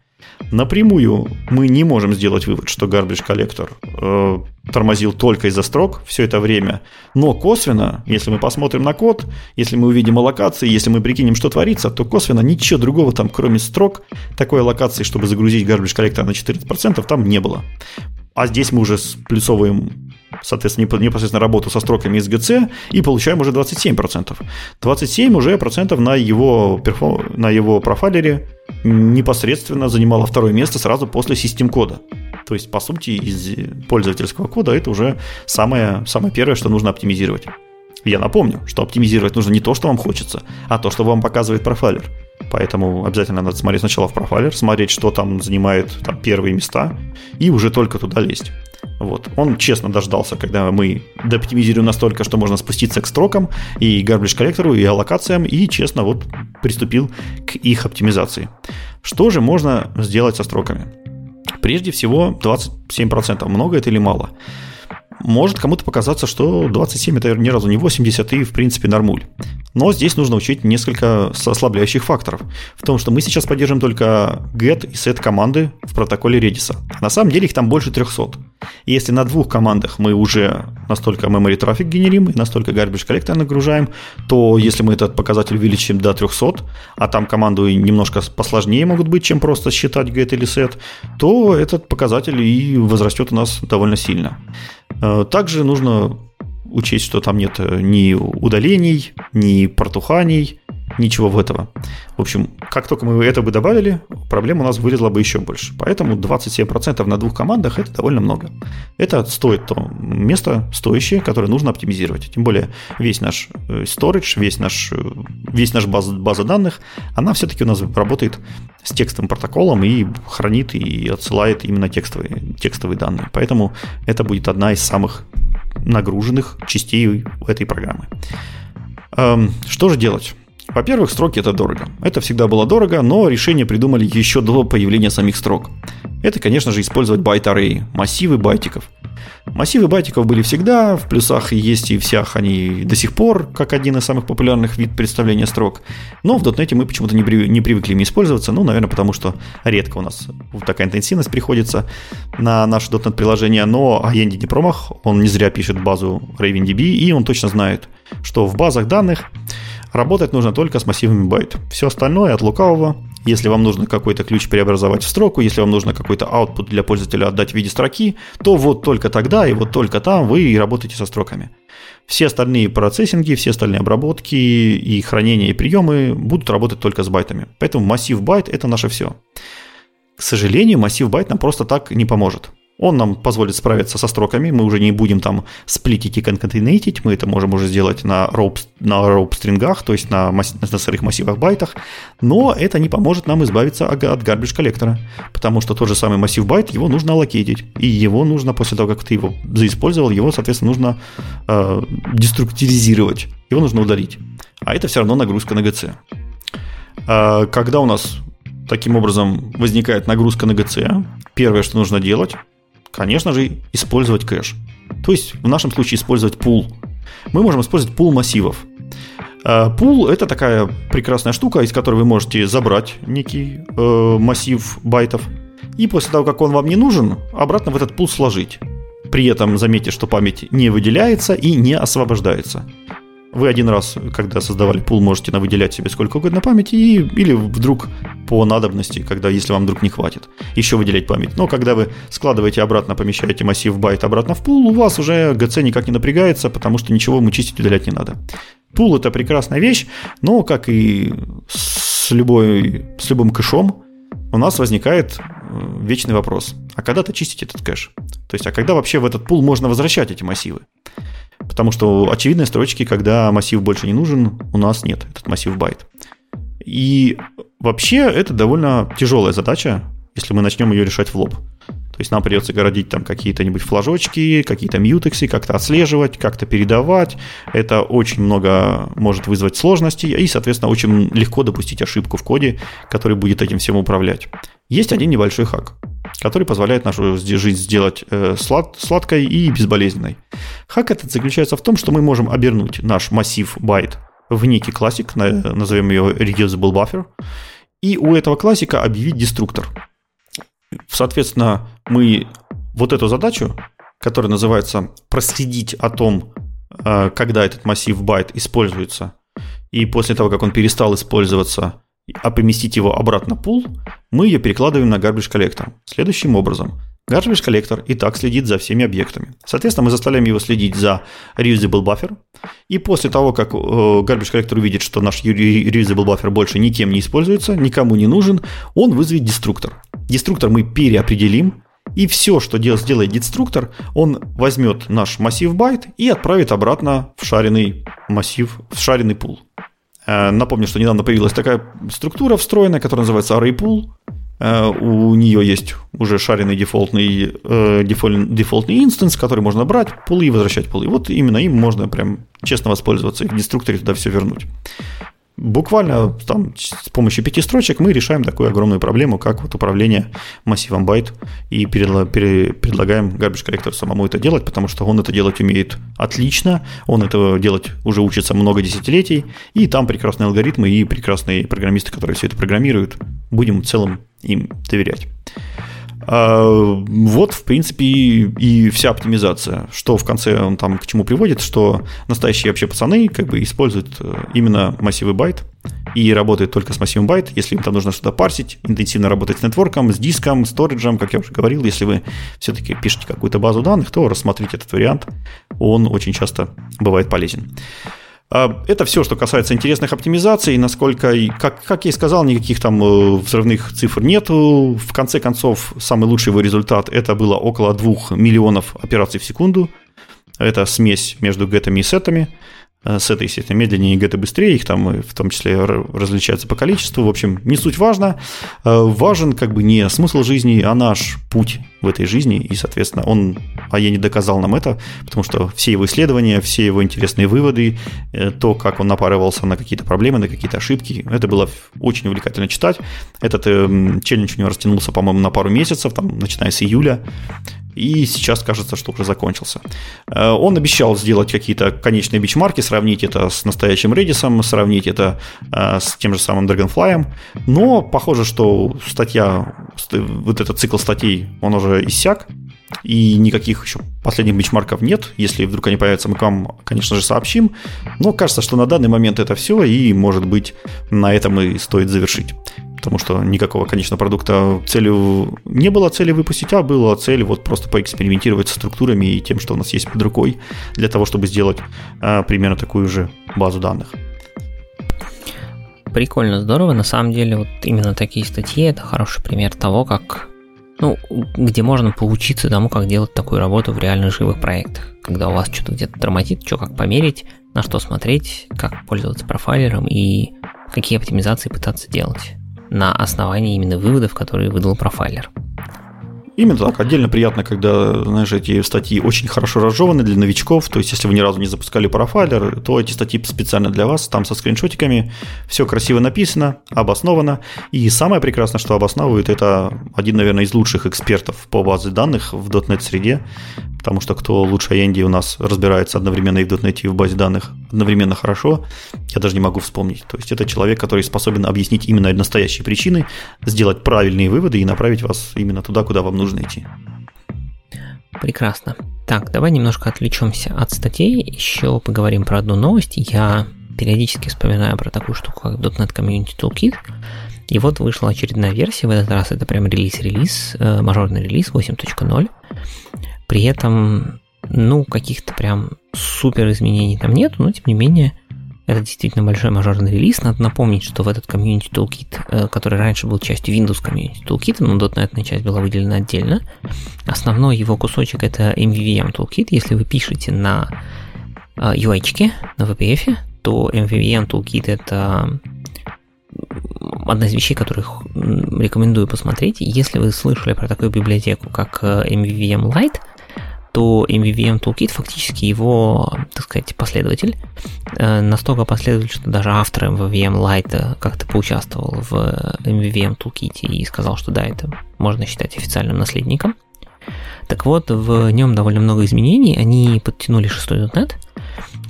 Напрямую мы не можем сделать вывод, что garbage коллектор э, тормозил только из-за строк все это время. Но косвенно, если мы посмотрим на код, если мы увидим аллокации, если мы прикинем, что творится, то косвенно ничего другого там, кроме строк, такой аллокации, чтобы загрузить garbage коллектор на 14%, там не было. А здесь мы уже сплюсовываем соответственно, непосредственно работу со строками из ГЦ и получаем уже 27%. 27 уже процентов на его, на его профайлере непосредственно занимало второе место сразу после систем кода. То есть, по сути, из пользовательского кода это уже самое, самое первое, что нужно оптимизировать. Я напомню, что оптимизировать нужно не то, что вам хочется, а то, что вам показывает профайлер. Поэтому обязательно надо смотреть сначала в профайлер, смотреть, что там занимает там, первые места, и уже только туда лезть. Вот. Он честно дождался, когда мы дооптимизируем настолько, что можно спуститься к строкам и garbage коллектору, и аллокациям, и честно вот приступил к их оптимизации. Что же можно сделать со строками? Прежде всего, 27%. Много это или мало? Может кому-то показаться, что 27 это ни разу не 80 и в принципе нормуль. Но здесь нужно учить несколько ослабляющих факторов. В том, что мы сейчас поддерживаем только get и set команды в протоколе Redis. На самом деле их там больше 300. И если на двух командах мы уже настолько memory трафик генерим и настолько garbage collector нагружаем, то если мы этот показатель увеличим до 300, а там команду немножко посложнее могут быть, чем просто считать get или set, то этот показатель и возрастет у нас довольно сильно. Э, также нужно учесть, что там нет ни удалений, ни протуханий, ничего в этого. В общем, как только мы это бы добавили, проблема у нас вылезла бы еще больше. Поэтому 27% на двух командах это довольно много. Это стоит то место стоящее, которое нужно оптимизировать. Тем более весь наш э, storage, весь наш, э, весь наш база, база данных, она все-таки у нас работает с текстовым протоколом и хранит и отсылает именно текстовые, текстовые данные. Поэтому это будет одна из самых нагруженных частей этой программы. Эм, что же делать? Во-первых, строки это дорого. Это всегда было дорого, но решение придумали еще до появления самих строк. Это, конечно же, использовать байт-арray, массивы байтиков. Массивы байтиков были всегда, в плюсах есть и в сях они до сих пор, как один из самых популярных вид представления строк. Но в .NET мы почему-то не, при, не привыкли им использоваться, ну, наверное, потому что редко у нас такая интенсивность приходится на наше .NET приложение, но Айенде не промах, он не зря пишет базу RavenDB, и он точно знает, что в базах данных Работать нужно только с массивами байт. Все остальное от лукавого. Если вам нужно какой-то ключ преобразовать в строку, если вам нужно какой-то output для пользователя отдать в виде строки, то вот только тогда и вот только там вы и работаете со строками. Все остальные процессинги, все остальные обработки и хранения и приемы будут работать только с байтами. Поэтому массив байт – это наше все. К сожалению, массив байт нам просто так не поможет. Он нам позволит справиться со строками, мы уже не будем там сплитить и конкатенейтить, мы это можем уже сделать на raw, на raw стрингах, то есть на, масс, на сырых массивах байтах, но это не поможет нам избавиться от garbage коллектора, потому что тот же самый массив байт, его нужно аллокейтить, и его нужно, после того, как ты его заиспользовал, его, соответственно, нужно э, деструктуризировать, его нужно удалить, а это все равно нагрузка на GC. Э, когда у нас таким образом возникает нагрузка на GC, первое, что нужно делать, конечно же, использовать кэш. То есть в нашем случае использовать пул. Мы можем использовать пул массивов. А, пул – это такая прекрасная штука, из которой вы можете забрать некий э, массив байтов, и после того, как он вам не нужен, обратно в этот пул сложить. При этом заметьте, что память не выделяется и не освобождается. Вы один раз, когда создавали пул, можете навыделять себе сколько угодно памяти, и, или вдруг по надобности, когда, если вам вдруг не хватит, еще выделять память. Но когда вы складываете обратно, помещаете массив байт обратно в пул, у вас уже GC никак не напрягается, потому что ничего ему чистить, удалять не надо. Пул это прекрасная вещь, но как и с, любой, с любым кэшом, у нас возникает э, вечный вопрос. А когда-то чистить этот кэш? То есть, а когда вообще в этот пул можно возвращать эти массивы? Потому что очевидные строчки, когда массив больше не нужен, у нас нет, этот массив байт. И вообще это довольно тяжелая задача, если мы начнем ее решать в лоб. То есть нам придется городить там какие-то-нибудь флажочки, какие-то мьютексы, как-то отслеживать, как-то передавать. Это очень много может вызвать сложностей и, соответственно, очень легко допустить ошибку в коде, который будет этим всем управлять. Есть один небольшой хак который позволяет нашу жизнь сделать э, слад, сладкой и безболезненной. Хак этот заключается в том, что мы можем обернуть наш массив байт в некий классик, назовем ее reusable buffer, и у этого классика объявить деструктор. Соответственно, мы вот эту задачу, которая называется проследить о том, э, когда этот массив байт используется, и после того, как он перестал использоваться, а поместить его обратно в пул, мы ее перекладываем на garbage collector. Следующим образом. Garbage collector и так следит за всеми объектами. Соответственно, мы заставляем его следить за reusable buffer. И после того, как э, garbage collector увидит, что наш reusable buffer больше никем не используется, никому не нужен, он вызовет деструктор. Деструктор мы переопределим, и все, что сделает деструктор, он возьмет наш массив байт и отправит обратно в шаренный массив, в шаренный пул. Э, напомню, что недавно появилась такая структура встроенная, которая называется Array Pool. Э, у нее есть уже шаренный дефолтный, э, дефолт, дефолтный instance, который можно брать, пулы и возвращать пулы. Вот именно им можно прям честно воспользоваться и в деструкторе туда все вернуть. Буквально там с помощью пяти строчек мы решаем такую огромную проблему, как вот управление массивом байт, и предлагаем garbage коллектору самому это делать, потому что он это делать умеет отлично, он этого делать уже учится много десятилетий, и там прекрасные алгоритмы и прекрасные программисты, которые все это программируют. Будем в целом им доверять. А, вот, в принципе, и, вся оптимизация. Что в конце он там к чему приводит, что настоящие вообще пацаны как бы используют э, именно массивы байт и работают только с массивом байт, если им там нужно что-то парсить, интенсивно работать с нетворком, с диском, с сториджем, как я уже говорил, если вы все-таки пишете какую-то базу данных, то рассмотрите этот вариант, он очень часто бывает полезен. А, это все, что касается интересных оптимизаций. Насколько, как, как я и сказал, никаких там э, взрывных цифр нету. В конце концов, самый лучший его результат это было около 2 миллионов операций в секунду. Это смесь между гетами и сетами. Э, сеты, естественно, медленнее, и геты быстрее, их там э, в том числе различаются по количеству. В общем, не суть важно. Важен как бы не смысл жизни, а наш путь в этой жизни, и, соответственно, он, а я не доказал нам это, потому что все его исследования, все его интересные выводы, э, то, как он напарывался на какие-то проблемы, на какие-то ошибки, это было очень увлекательно читать. Этот э, челлендж у него растянулся, по-моему, на пару месяцев, там, начиная с июля, и сейчас кажется, что уже закончился. Э, он обещал сделать какие-то конечные бичмарки, сравнить это с настоящим Redis, сравнить это э, с тем же самым Dragonfly, но похоже, что статья, вот этот цикл статей, он уже уже иссяк, и никаких еще последних бенчмарков нет. Если вдруг они появятся, мы к вам, конечно же, сообщим. Но кажется, что на данный момент это все, и, может быть, на этом и стоит завершить. Потому что никакого конечного продукта целью не было цели выпустить, а была цель вот просто поэкспериментировать с структурами и тем, что у нас есть под рукой, для того, чтобы сделать а, примерно такую же базу данных. Прикольно, здорово. На самом деле, вот именно такие статьи это хороший пример того, как ну, где можно поучиться тому, как делать такую работу в реальных живых проектах. Когда у вас что-то где-то тормозит, что как померить, на что смотреть, как пользоваться профайлером и какие оптимизации пытаться делать на основании именно выводов, которые выдал профайлер. Именно так. Отдельно приятно, когда, знаешь, эти статьи очень хорошо разжеваны для новичков. То есть, если вы ни разу не запускали профайлер, то эти статьи специально для вас, там со скриншотиками, все красиво написано, обосновано. И самое прекрасное, что обосновывает, это один, наверное, из лучших экспертов по базе данных в .NET среде потому что кто лучше Янди у нас разбирается одновременно и в .NET, и в базе данных одновременно хорошо, я даже не могу вспомнить. То есть это человек, который способен объяснить именно настоящие причины, сделать правильные выводы и направить вас именно туда, куда вам нужно идти. Прекрасно. Так, давай немножко отвлечемся от статей, еще поговорим про одну новость. Я периодически вспоминаю про такую штуку, как .NET Community Toolkit. И вот вышла очередная версия, в этот раз это прям релиз-релиз, э, мажорный релиз 8.0. При этом, ну, каких-то прям супер изменений там нет, но тем не менее, это действительно большой мажорный релиз. Надо напомнить, что в этот Community Toolkit, э, который раньше был частью Windows Community Toolkit, но .NET часть была выделена отдельно, основной его кусочек это MVVM Toolkit. Если вы пишете на UI, на VPF, то MVVM Toolkit это одна из вещей, которых рекомендую посмотреть. Если вы слышали про такую библиотеку, как э, MVVM Lite, то MVVM Toolkit фактически его, так сказать, последователь. Э, настолько последователь, что даже автор MVVM Lite как-то поучаствовал в MVVM Toolkit и сказал, что да, это можно считать официальным наследником. Так вот, в нем довольно много изменений. Они подтянули 6.NET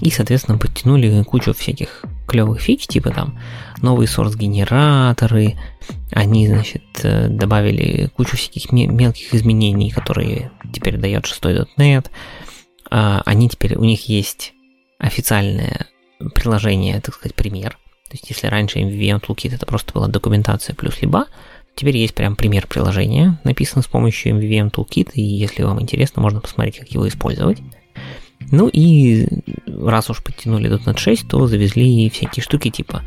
и, соответственно, подтянули кучу всяких клевых фич, типа там новые source-генераторы, они, значит, э, добавили кучу всяких мелких изменений, которые теперь дает 6.NET. А, они теперь, у них есть официальное приложение, так сказать, пример. То есть, если раньше MVVM Toolkit это просто была документация плюс либо, теперь есть прям пример приложения, написан с помощью MVVM Toolkit, и если вам интересно, можно посмотреть, как его использовать. Ну и раз уж подтянули .NET 6, то завезли всякие штуки типа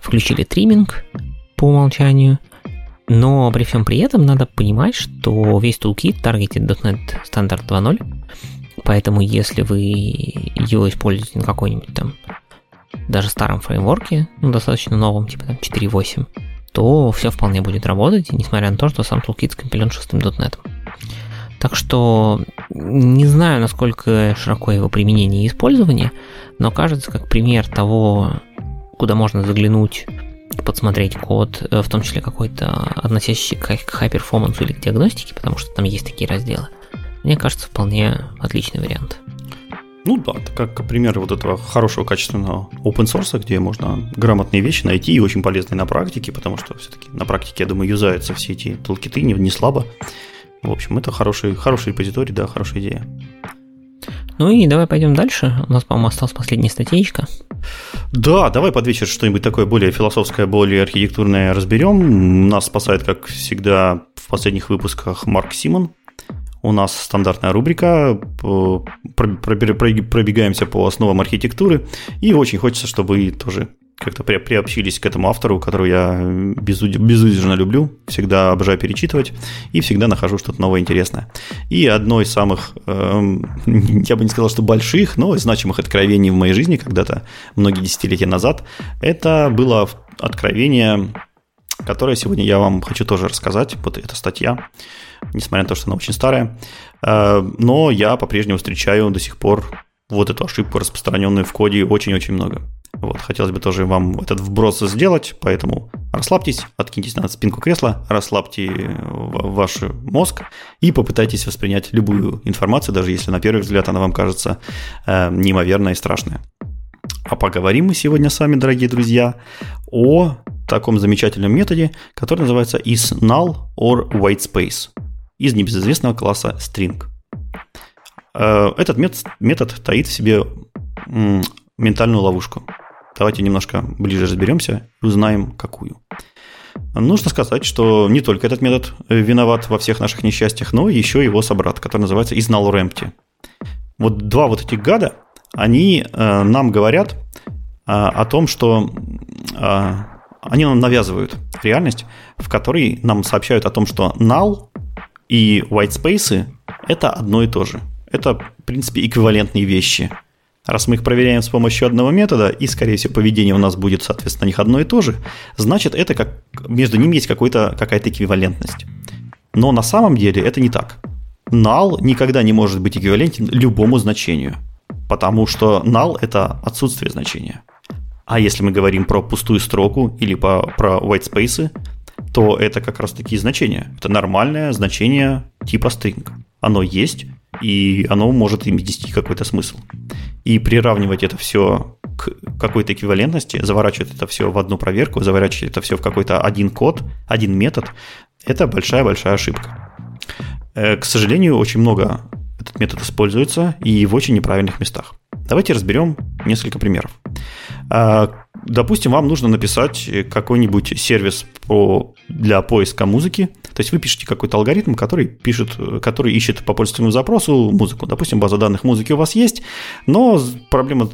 включили триминг по умолчанию, но при всем при этом надо понимать, что весь toolkit таргетит .NET стандарт 2.0, поэтому если вы его используете на какой-нибудь там даже старом фреймворке, ну, достаточно новом, типа там 4.8, то все вполне будет работать, несмотря на то, что сам toolkit скомпилен .NET. Так что не знаю, насколько широко его применение и использование, но кажется как пример того, куда можно заглянуть, подсмотреть код, в том числе какой-то относящийся к high-performance или к диагностике, потому что там есть такие разделы, мне кажется, вполне отличный вариант. Ну да, это как пример вот этого хорошего качественного open source, где можно грамотные вещи найти и очень полезные на практике, потому что все-таки на практике, я думаю, юзаются все эти толкиты не, не слабо. В общем, это хороший, хороший репозиторий, да, хорошая идея. Ну и давай пойдем дальше. У нас, по-моему, осталась последняя статейка. Да, давай под вечер что-нибудь такое более философское, более архитектурное разберем. Нас спасает, как всегда, в последних выпусках Марк Симон, у нас стандартная рубрика, пробегаемся по основам архитектуры, и очень хочется, чтобы вы тоже как-то приобщились к этому автору, которого я безудержно люблю, всегда обожаю перечитывать и всегда нахожу что-то новое интересное. И одно из самых, эм, я бы не сказал, что больших, но значимых откровений в моей жизни когда-то, многие десятилетия назад, это было откровение, которое сегодня я вам хочу тоже рассказать. Вот эта статья несмотря на то, что она очень старая. Э, но я по-прежнему встречаю до сих пор вот эту ошибку, распространенную в коде, очень-очень много. Вот, хотелось бы тоже вам этот вброс сделать, поэтому расслабьтесь, откиньтесь на спинку кресла, расслабьте ваш мозг и попытайтесь воспринять любую информацию, даже если на первый взгляд она вам кажется э, неимоверной и страшной. А поговорим мы сегодня с вами, дорогие друзья, о таком замечательном методе, который называется is null or white space из небезызвестного класса string. Э, этот метод, метод таит в себе ментальную ловушку. Давайте немножко ближе разберемся и узнаем, какую. Нужно сказать, что не только этот метод виноват во всех наших несчастьях, но еще его собрат, который называется or empty. Вот два вот этих гада, они э, нам говорят э, о том, что они нам навязывают реальность, в которой нам сообщают о том, что null и white space – это одно и то же. Это, в принципе, эквивалентные вещи. Раз мы их проверяем с помощью одного метода, и, скорее всего, поведение у нас будет, соответственно, них одно и то же, значит, это как, между ними есть какая-то эквивалентность. Но на самом деле это не так. Null никогда не может быть эквивалентен любому значению, потому что null – это отсутствие значения. А если мы говорим про пустую строку или по, про white space, то это как раз такие значения. Это нормальное значение типа string. Оно есть, и оно может иметь нести какой-то смысл. И приравнивать это все к какой-то эквивалентности, заворачивать это все в одну проверку, заворачивать это все в какой-то один код, один метод, это большая-большая ошибка. Э, к сожалению, очень много этот метод используется и в очень неправильных местах. Давайте разберем несколько примеров. Допустим, вам нужно написать какой-нибудь сервис по, для поиска музыки. То есть вы пишете какой-то алгоритм, который, пишет, который ищет по пользовательскому запросу музыку. Допустим, база данных музыки у вас есть, но проблема,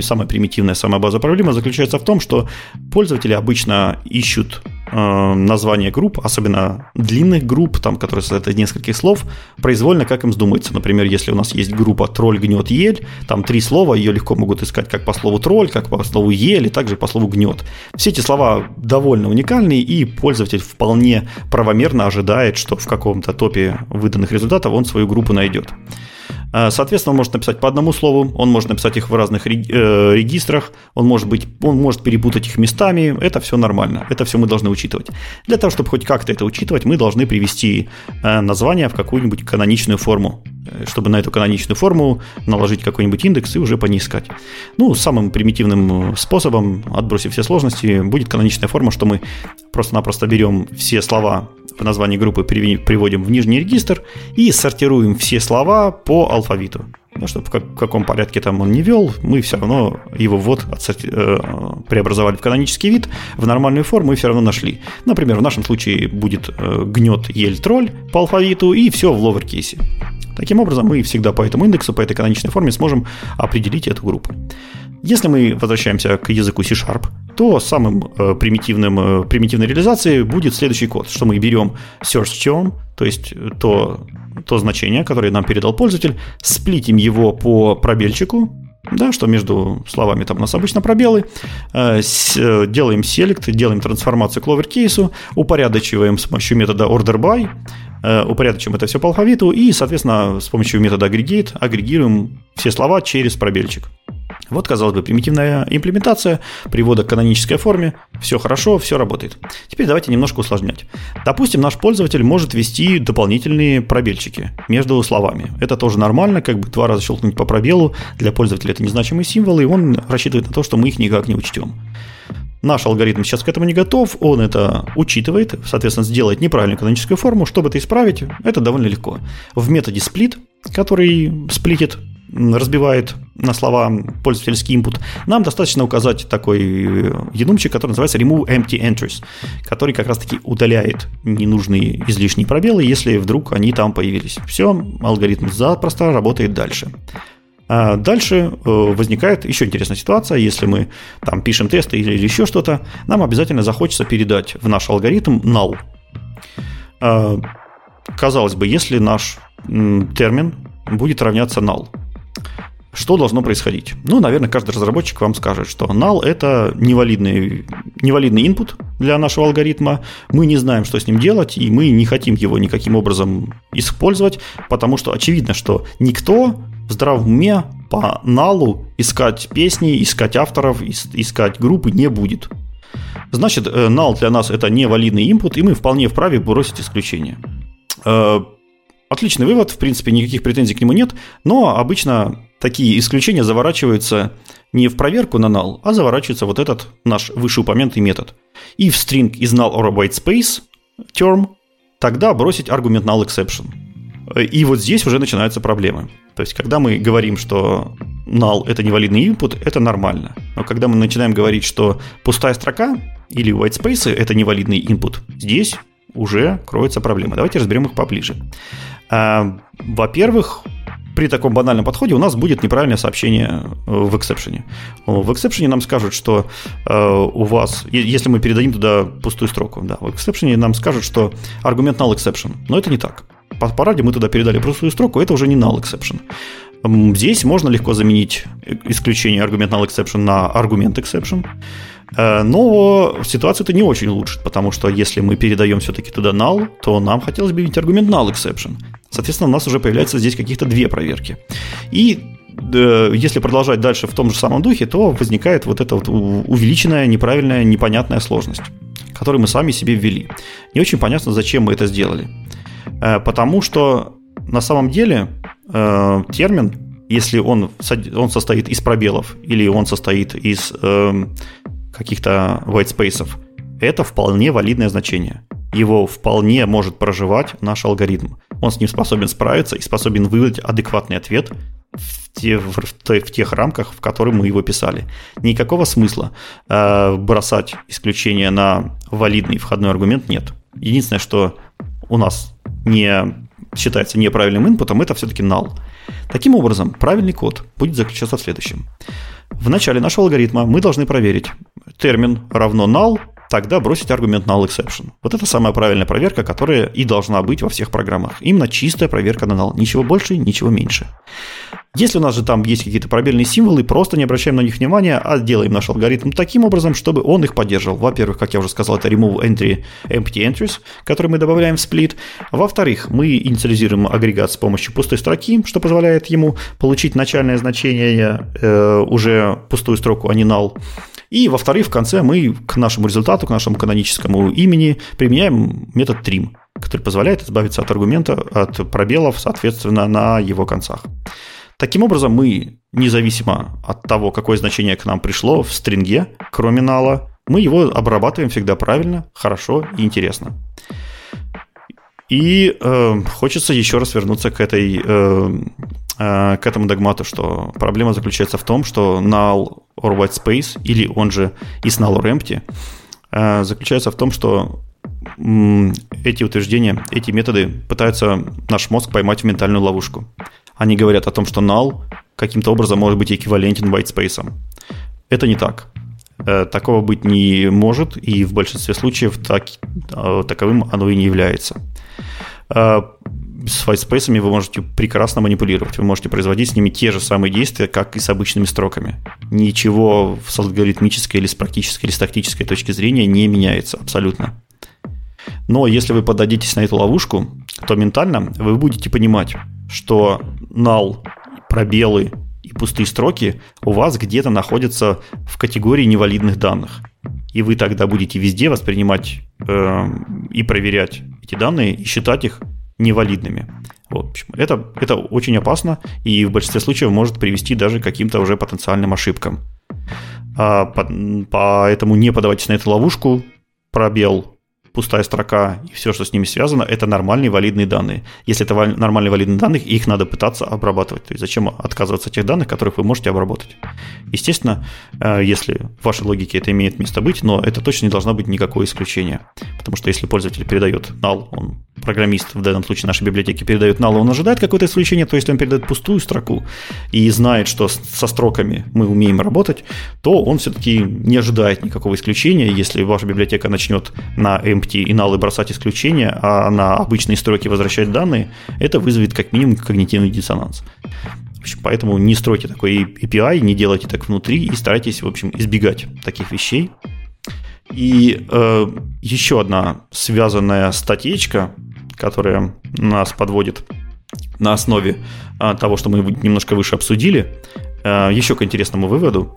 самая примитивная, самая базовая проблема заключается в том, что пользователи обычно ищут э, названия групп, особенно длинных групп, там, которые состоят из нескольких слов, произвольно, как им вздумается. Например, если у нас есть группа «тролль гнет ель», там три слова, ее легко могут искать как по слову «тролль», как по слову «ель» и также по слову «гнет». Все эти слова довольно уникальные, и пользователь вполне правомерно ожидает, что в каком-то топе выданных результатов он свою группу найдет. Э, соответственно, он может написать по одному слову, он может написать их в разных э, регистрах, он может, быть, он может перепутать их местами, это все нормально, это все мы должны учитывать. Для того, чтобы хоть как-то это учитывать, мы должны привести э, название в какую-нибудь каноничную форму, чтобы на эту каноничную форму наложить какой-нибудь индекс и уже по ней искать. Ну, самым примитивным способом, отбросив все сложности, будет каноничная форма, что мы просто-напросто берем все слова по названию группы приводим в нижний регистр и сортируем все слова по алфавиту. Ну, чтобы в, как, в каком порядке там он не вел, мы все равно его ввод отсорти... э, преобразовали в канонический вид, в нормальную форму и все равно нашли. Например, в нашем случае будет э, гнет, ель, тролль по алфавиту и все в ловеркейсе. Таким образом, мы всегда по этому индексу, по этой каноничной форме сможем определить эту группу. Если мы возвращаемся к языку C-Sharp, то самым э, примитивным, э, примитивной реализацией будет следующий код, что мы берем search term, то есть то, то значение, которое нам передал пользователь, сплитим его по пробельчику, да, что между словами там у нас обычно пробелы, э, с, э, делаем select, делаем трансформацию к lowercase, упорядочиваем с помощью метода order by, э, упорядочим это все по алфавиту и, соответственно, с помощью метода aggregate агрегируем все слова через пробельчик. Вот, казалось бы, примитивная имплементация, привода к канонической форме, все хорошо, все работает. Теперь давайте немножко усложнять. Допустим, наш пользователь может ввести дополнительные пробельчики между словами. Это тоже нормально, как бы два раза щелкнуть по пробелу, для пользователя это незначимые символы, и он рассчитывает на то, что мы их никак не учтем. Наш алгоритм сейчас к этому не готов, он это учитывает, соответственно, сделает неправильную каноническую форму. Чтобы это исправить, это довольно легко. В методе split, который сплитит разбивает на слова пользовательский input, нам достаточно указать такой янумчик, который называется remove empty entries, который как раз-таки удаляет ненужные излишние пробелы, если вдруг они там появились. Все, алгоритм запросто работает дальше. А дальше э, возникает еще интересная ситуация, если мы там пишем тесты или еще что-то, нам обязательно захочется передать в наш алгоритм null. А, казалось бы, если наш термин будет равняться null, что должно происходить? Ну, наверное, каждый разработчик вам скажет, что null – это невалидный, невалидный input для нашего алгоритма. Мы не знаем, что с ним делать, и мы не хотим его никаким образом использовать, потому что очевидно, что никто в здравом уме по налу искать песни, искать авторов, искать группы не будет. Значит, э, null для нас это невалидный input, и мы вполне вправе бросить исключение. Отличный вывод, в принципе, никаких претензий к нему нет, но обычно такие исключения заворачиваются не в проверку на null, а заворачивается вот этот наш вышеупомянутый метод. И в string из null or white space term тогда бросить аргумент null exception. И вот здесь уже начинаются проблемы. То есть, когда мы говорим, что null – это невалидный input, это нормально. Но когда мы начинаем говорить, что пустая строка или white space – это невалидный input, здесь уже кроются проблемы. Давайте разберем их поближе. А, во-первых, при таком банальном подходе у нас будет неправильное сообщение э, в эксепшене. В эксепшене нам скажут, что э, у вас, если мы передадим туда пустую строку, да, в эксепшене нам скажут, что аргумент null exception. Но это не так. По параде мы туда передали пустую строку, это уже не null exception. Здесь можно легко заменить исключение аргумент null exception на аргумент exception. Э, но ситуацию это не очень улучшит, потому что если мы передаем все-таки туда null, то нам хотелось бы иметь аргумент null exception. Соответственно, у нас уже появляется здесь каких-то две проверки. И э, если продолжать дальше в том же самом духе, то возникает вот эта вот увеличенная, неправильная, непонятная сложность, которую мы сами себе ввели. Не очень понятно, зачем мы это сделали. Э, потому что на самом деле термин, если он, он состоит из пробелов или он состоит из каких-то white space, это вполне валидное значение. Его вполне может проживать наш алгоритм. Он с ним способен справиться и способен выдать адекватный ответ в, те, в, в тех рамках, в которых мы его писали. Никакого смысла э, бросать исключение на валидный входной аргумент нет. Единственное, что у нас не считается неправильным инпутом, это все-таки null. Таким образом, правильный код будет заключаться в следующем. В начале нашего алгоритма мы должны проверить термин равно null, тогда бросить аргумент null exception. Вот это самая правильная проверка, которая и должна быть во всех программах. Именно чистая проверка на null. Ничего больше, ничего меньше. Если у нас же там есть какие-то пробельные символы, просто не обращаем на них внимания, а делаем наш алгоритм таким образом, чтобы он их поддерживал. Во-первых, как я уже сказал, это remove entry empty entries, который мы добавляем в сплит. Во-вторых, мы инициализируем агрегат с помощью пустой строки, что позволяет ему получить начальное значение э, уже пустую строку, а не null. И, во-вторых, в конце мы к нашему результату, к нашему каноническому имени применяем метод trim, который позволяет избавиться от аргумента, от пробелов, соответственно, на его концах. Таким образом, мы, независимо от того, какое значение к нам пришло в стринге, кроме нала, мы его обрабатываем всегда правильно, хорошо и интересно. И э, хочется еще раз вернуться к этой э, Э, к этому догмату, что проблема заключается в том, что null or white space, или он же is null or empty, э, заключается в том, что эти утверждения, эти методы пытаются наш мозг поймать в ментальную ловушку. Они говорят о том, что null каким-то образом может быть эквивалентен white space. Это не так. Э, такого быть не может, и в большинстве случаев так, таковым оно и не является с whitespace вы можете прекрасно манипулировать. Вы можете производить с ними те же самые действия, как и с обычными строками. Ничего с алгоритмической или с практической или с тактической точки зрения не меняется абсолютно. Но если вы подадитесь на эту ловушку, то ментально вы будете понимать, что null, пробелы и пустые строки у вас где-то находятся в категории невалидных данных. И вы тогда будете везде воспринимать э, и проверять эти данные и считать их невалидными. В общем, это, это очень опасно и в большинстве случаев может привести даже к каким-то уже потенциальным ошибкам. А, по, поэтому не подавайтесь на эту ловушку. Пробел пустая строка и все, что с ними связано, это нормальные валидные данные. Если это нормальные валидные данные, их надо пытаться обрабатывать. То есть зачем отказываться от тех данных, которых вы можете обработать? Естественно, э, если в вашей логике это имеет место быть, но это точно не должно быть никакое исключение. Потому что если пользователь передает null, он программист, в данном случае нашей библиотеки, передает null, он ожидает какое-то исключение, то если он передает пустую строку и знает, что со строками мы умеем работать, то он все-таки не ожидает никакого исключения. Если ваша библиотека начнет на empty и null бросать исключения, а на обычные строки возвращать данные, это вызовет как минимум когнитивный диссонанс. В общем, поэтому не стройте такой API, не делайте так внутри и старайтесь, в общем, избегать таких вещей. И э, еще одна связанная статейка, которая нас подводит на основе э, того, что мы немножко выше обсудили, э, еще к интересному выводу.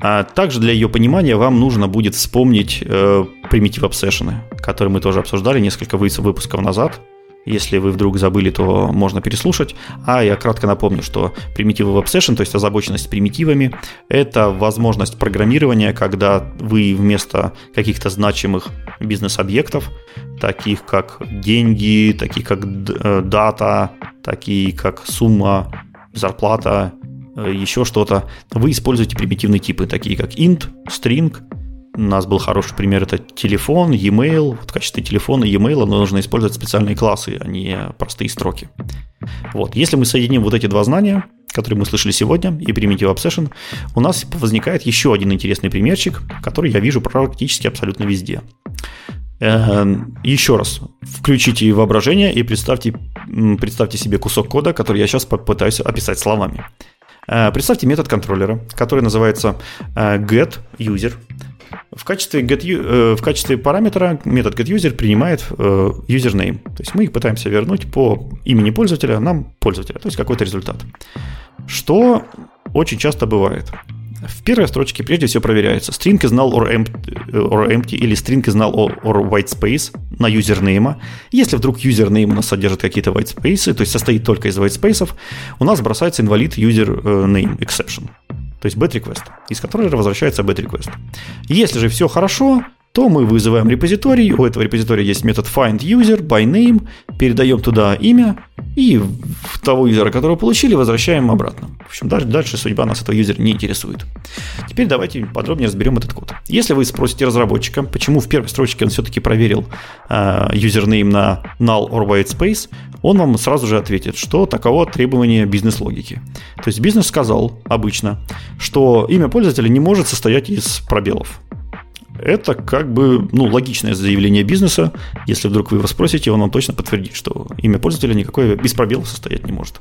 А также для ее понимания вам нужно будет вспомнить э, Primitive Obsession, которые мы тоже обсуждали несколько выпусков назад. Если вы вдруг забыли, то можно переслушать. А я кратко напомню, что Primitive Obsession, то есть озабоченность примитивами, это возможность программирования, когда вы вместо каких-то значимых бизнес-объектов, таких как деньги, такие как э, дата, такие как сумма, зарплата, еще что-то, вы используете примитивные типы, такие как int, string. У нас был хороший пример, это телефон, e-mail. В качестве телефона и e-mail нужно использовать специальные классы, а не простые строки. Вот. Если мы соединим вот эти два знания, которые мы слышали сегодня, и Primitive Obsession, у нас возникает еще один интересный примерчик, который я вижу практически абсолютно везде. Эм, еще раз, включите воображение и представьте, представьте себе кусок кода, который я сейчас попытаюсь описать словами. Э, представьте метод контроллера, который называется э, getUser. В качестве, get, э, в качестве параметра метод getUser принимает username. То есть мы их пытаемся вернуть по имени пользователя нам пользователя, то есть какой-то результат. Что очень часто бывает. В первой строчке прежде всего проверяется string is null or empty, or empty или string is null or, white space на юзернейма. Если вдруг юзернейм у нас содержит какие-то white space, то есть состоит только из white space, у нас бросается инвалид user name exception, то есть bad request, из которого возвращается bad request. Если же все хорошо, то мы вызываем репозиторий, у этого репозитория есть метод findUser by name, передаем туда имя, и того юзера, которого получили, возвращаем обратно. В общем, дальше, дальше судьба нас этого юзера не интересует. Теперь давайте подробнее разберем этот код. Если вы спросите разработчика, почему в первой строчке он все-таки проверил э, юзернейм на null or white space, он вам сразу же ответит, что таково требование бизнес-логики. То есть бизнес сказал обычно, что имя пользователя не может состоять из пробелов это как бы ну, логичное заявление бизнеса. Если вдруг вы его спросите, он вам точно подтвердит, что имя пользователя никакое без пробелов состоять не может.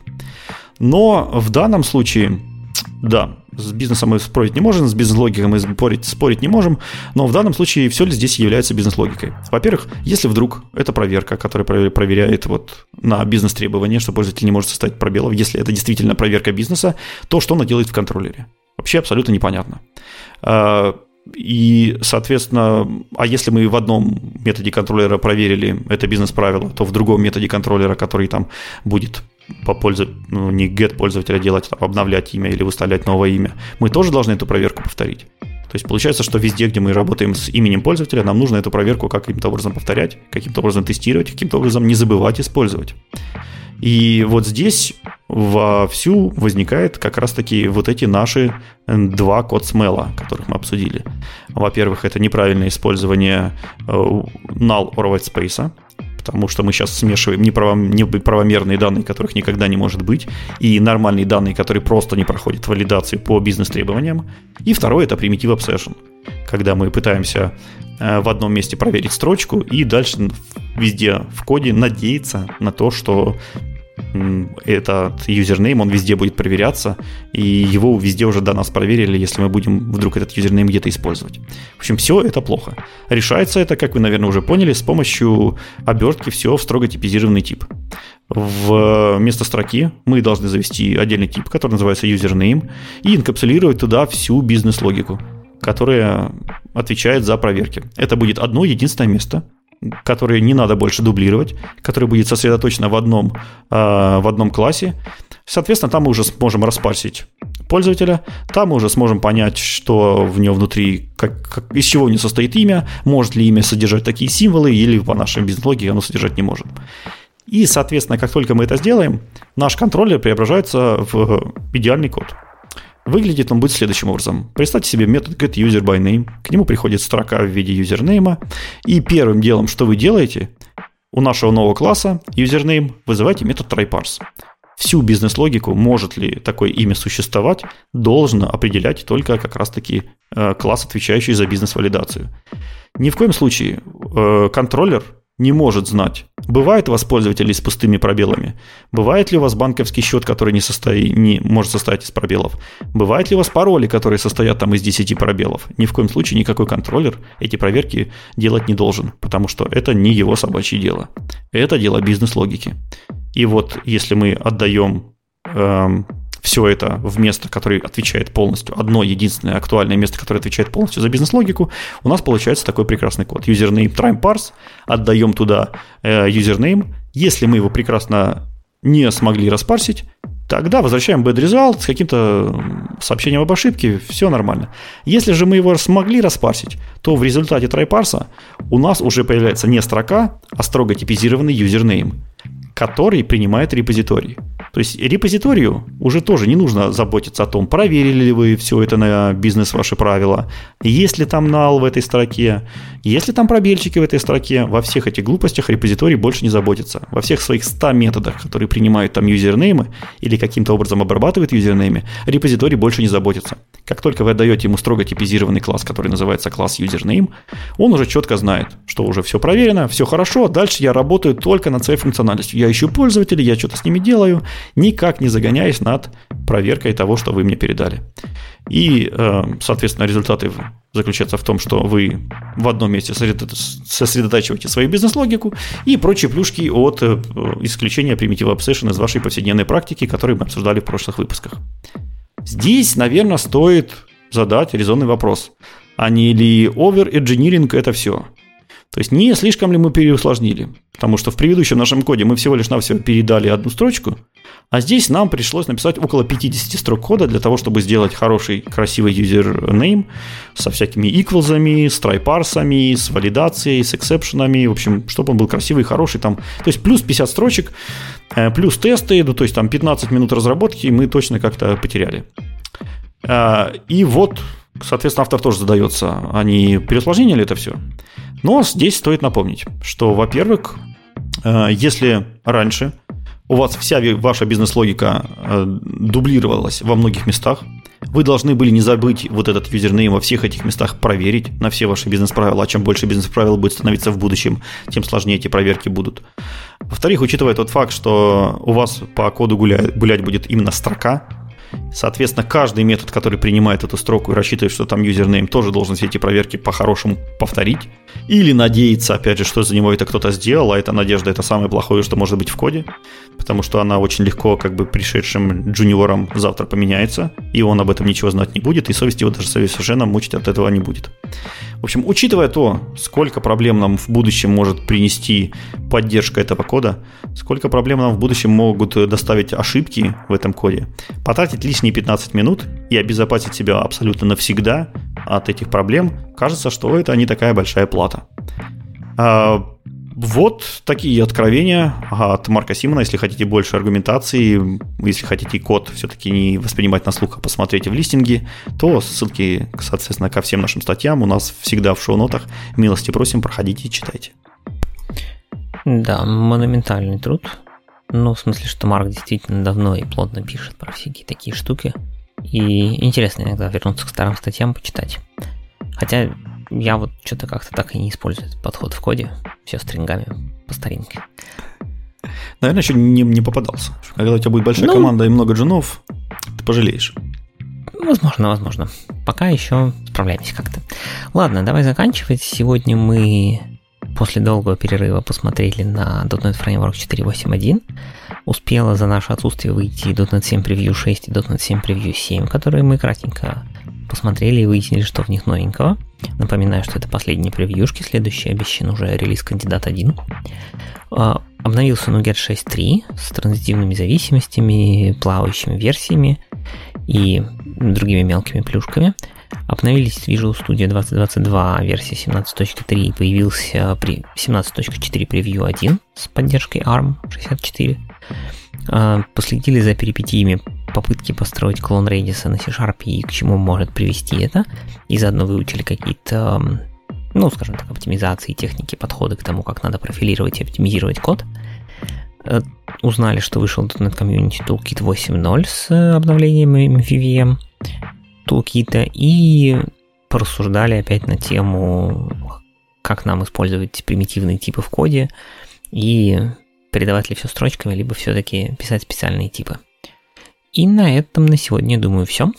Но в данном случае, да, с бизнесом мы спорить не можем, с бизнес-логикой мы спорить, спорить не можем, но в данном случае все ли здесь является бизнес-логикой? Во-первых, если вдруг это проверка, которая проверяет вот на бизнес-требования, что пользователь не может составить пробелов, если это действительно проверка бизнеса, то что она делает в контроллере? Вообще абсолютно непонятно. А, и, соответственно, а если мы в одном методе контроллера проверили это бизнес-правило, то в другом методе контроллера, который там будет по пользу, ну, не get пользователя делать, а обновлять имя или выставлять новое имя, мы тоже должны эту проверку повторить. То есть получается, что везде, где мы работаем с именем пользователя, нам нужно эту проверку каким-то образом повторять, каким-то образом тестировать, каким-то образом не забывать использовать. И вот здесь вовсю возникает как раз-таки вот эти наши два код смела, которых мы обсудили. Во-первых, это неправильное использование э, null or white space, потому что мы сейчас смешиваем неправомерные данные, которых никогда не может быть, и нормальные данные, которые просто не проходят валидацию по бизнес-требованиям. И второе – это Primitive Obsession, когда мы пытаемся э, в одном месте проверить строчку и дальше везде в коде надеяться на то, что этот юзернейм, он везде будет проверяться, и его везде уже до нас проверили, если мы будем вдруг этот юзернейм где-то использовать. В общем, все это плохо. Решается это, как вы, наверное, уже поняли, с помощью обертки все в строго типизированный тип. Вместо строки мы должны завести отдельный тип, который называется username, и инкапсулировать туда всю бизнес-логику, которая отвечает за проверки. Это будет одно единственное место, которое не надо больше дублировать, которое будет сосредоточено в одном, э, в одном классе. Соответственно, там мы уже сможем распарсить пользователя, там мы уже сможем понять, что в нем внутри, как, как, из чего у него состоит имя, может ли имя содержать такие символы, или по нашей бизнес-логике оно содержать не может. И, соответственно, как только мы это сделаем, наш контроллер преображается в идеальный код. Выглядит он будет следующим образом. Представьте себе метод getUserByName. К нему приходит строка в виде юзернейма. И первым делом, что вы делаете, у нашего нового класса username вызывайте метод tryparse. Всю бизнес-логику, может ли такое имя существовать, должен определять только как раз-таки э, класс, отвечающий за бизнес-валидацию. Ни в коем случае э, контроллер не может знать, бывает у вас пользователи с пустыми пробелами, бывает ли у вас банковский счет, который не, состоит, не может состоять из пробелов, бывает ли у вас пароли, которые состоят там из 10 пробелов. Ни в коем случае никакой контроллер эти проверки делать не должен, потому что это не его собачье дело. Это дело бизнес-логики. И вот если мы отдаем эм, все это в место, которое отвечает полностью, одно единственное актуальное место, которое отвечает полностью за бизнес-логику, у нас получается такой прекрасный код. Username trim parse, отдаем туда э, username. Если мы его прекрасно не смогли распарсить, тогда возвращаем bad result с каким-то сообщением об ошибке, все нормально. Если же мы его смогли распарсить, то в результате try у нас уже появляется не строка, а строго типизированный username который принимает репозиторий. То есть репозиторию уже тоже не нужно заботиться о том, проверили ли вы все это на бизнес ваши правила, есть ли там нал в этой строке, есть ли там пробельчики в этой строке. Во всех этих глупостях репозиторий больше не заботится. Во всех своих 100 методах, которые принимают там юзернеймы или каким-то образом обрабатывают юзернеймы, репозиторий больше не заботится. Как только вы отдаете ему строго типизированный класс, который называется класс username, он уже четко знает, что уже все проверено, все хорошо, дальше я работаю только над своей функциональностью. Я ищу пользователей, я что-то с ними делаю, никак не загоняясь над проверкой того, что вы мне передали. И, э, соответственно, результаты заключаются в том, что вы в одном месте сосредотачиваете свою бизнес-логику и прочие плюшки от э, исключения примитива Obsession из вашей повседневной практики, которые мы обсуждали в прошлых выпусках. Здесь, наверное, стоит задать резонный вопрос. А не ли over-engineering это все? То есть не слишком ли мы переусложнили? Потому что в предыдущем нашем коде мы всего лишь навсего передали одну строчку, а здесь нам пришлось написать около 50 строк кода для того, чтобы сделать хороший, красивый username со всякими equals'ами, с трайпарсами, с валидацией, с эксепшенами, в общем, чтобы он был красивый, хороший там. То есть плюс 50 строчек, э, плюс тесты, ну, то есть там 15 минут разработки мы точно как-то потеряли. Э, и вот, соответственно, автор тоже задается, а не переусложнение ли это все? Но здесь стоит напомнить, что, во-первых, э, если раньше у вас вся ваша бизнес-логика э, дублировалась во многих местах, вы должны были не забыть вот этот юзернейм во всех этих местах проверить на все ваши бизнес-правила. А чем больше бизнес-правил будет становиться в будущем, тем сложнее эти проверки будут. Во-вторых, учитывая тот факт, что у вас по коду гулять, гулять будет именно строка, Соответственно, каждый метод, который принимает эту строку и рассчитывает, что там юзернейм, тоже должен все эти проверки по-хорошему повторить. Или надеяться, опять же, что за него это кто-то сделал, а эта надежда это самое плохое, что может быть в коде, потому что она очень легко, как бы пришедшим джуниором завтра поменяется, и он об этом ничего знать не будет, и совесть его даже совершенно мучить от этого не будет. В общем, учитывая то, сколько проблем нам в будущем может принести поддержка этого кода, сколько проблем нам в будущем могут доставить ошибки в этом коде, потратить лишние 15 минут и обезопасить себя абсолютно навсегда от этих проблем, кажется, что это не такая большая плата. А, вот такие откровения от Марка Симона. Если хотите больше аргументации, если хотите код все-таки не воспринимать на слух, а посмотрите в листинге, то ссылки, соответственно, ко всем нашим статьям у нас всегда в шоу-нотах. Милости просим, проходите и читайте. Да, монументальный труд. Ну, в смысле, что Марк действительно давно и плотно пишет про всякие такие штуки. И интересно иногда вернуться к старым статьям, почитать. Хотя я вот что-то как-то так и не использую этот подход в коде. Все стрингами по старинке. Наверное, еще не, не попадался. Когда у тебя будет большая ну, команда и много джунов, ты пожалеешь. Возможно, возможно. Пока еще справляемся как-то. Ладно, давай заканчивать. Сегодня мы после долгого перерыва посмотрели на .NET Framework 4.8.1. Успела за наше отсутствие выйти .NET 7 Preview 6 и .NET 7 Preview 7, которые мы кратенько посмотрели и выяснили, что в них новенького. Напоминаю, что это последние превьюшки, следующий обещан уже релиз кандидат 1. А, обновился Nuget 6.3 с транзитивными зависимостями, плавающими версиями и другими мелкими плюшками. Обновились Visual Studio 2022 версия 17.3 и появился при 17.4 превью 1 с поддержкой ARM 64. А, последили за перипетиями попытки построить клон Redis на C-Sharp и к чему может привести это. И заодно выучили какие-то, ну, скажем так, оптимизации, техники, подходы к тому, как надо профилировать и оптимизировать код. Э, узнали, что вышел .NET Community Toolkit 8.0 с обновлением MVVM Toolkit и порассуждали опять на тему, как нам использовать примитивные типы в коде и передавать ли все строчками, либо все-таки писать специальные типы. И на этом на сегодня, думаю, все.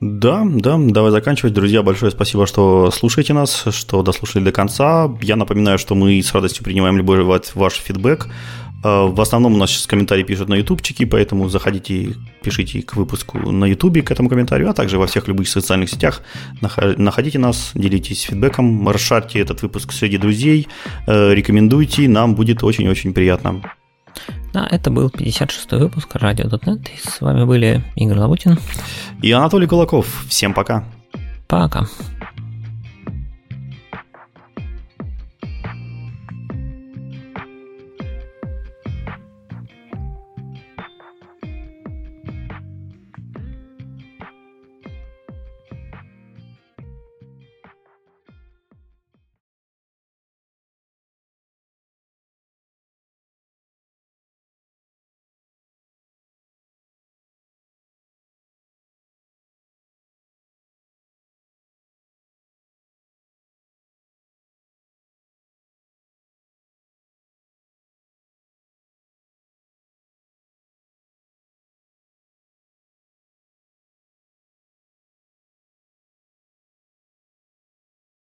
Да, да, давай заканчивать. Друзья, большое спасибо, что слушаете нас, что дослушали до конца. Я напоминаю, что мы с радостью принимаем любой ваш фидбэк. Э, в основном у нас сейчас комментарии пишут на ютубчике, поэтому заходите, пишите к выпуску на ютубе к этому комментарию, а также во всех любых социальных сетях. Находите нас, делитесь фидбэком, расшарьте этот выпуск среди друзей, э, рекомендуйте, нам будет очень-очень приятно. Да, это был 56-й выпуск Радио.нет. С вами были Игорь Лабутин и Анатолий Кулаков. Всем пока. Пока.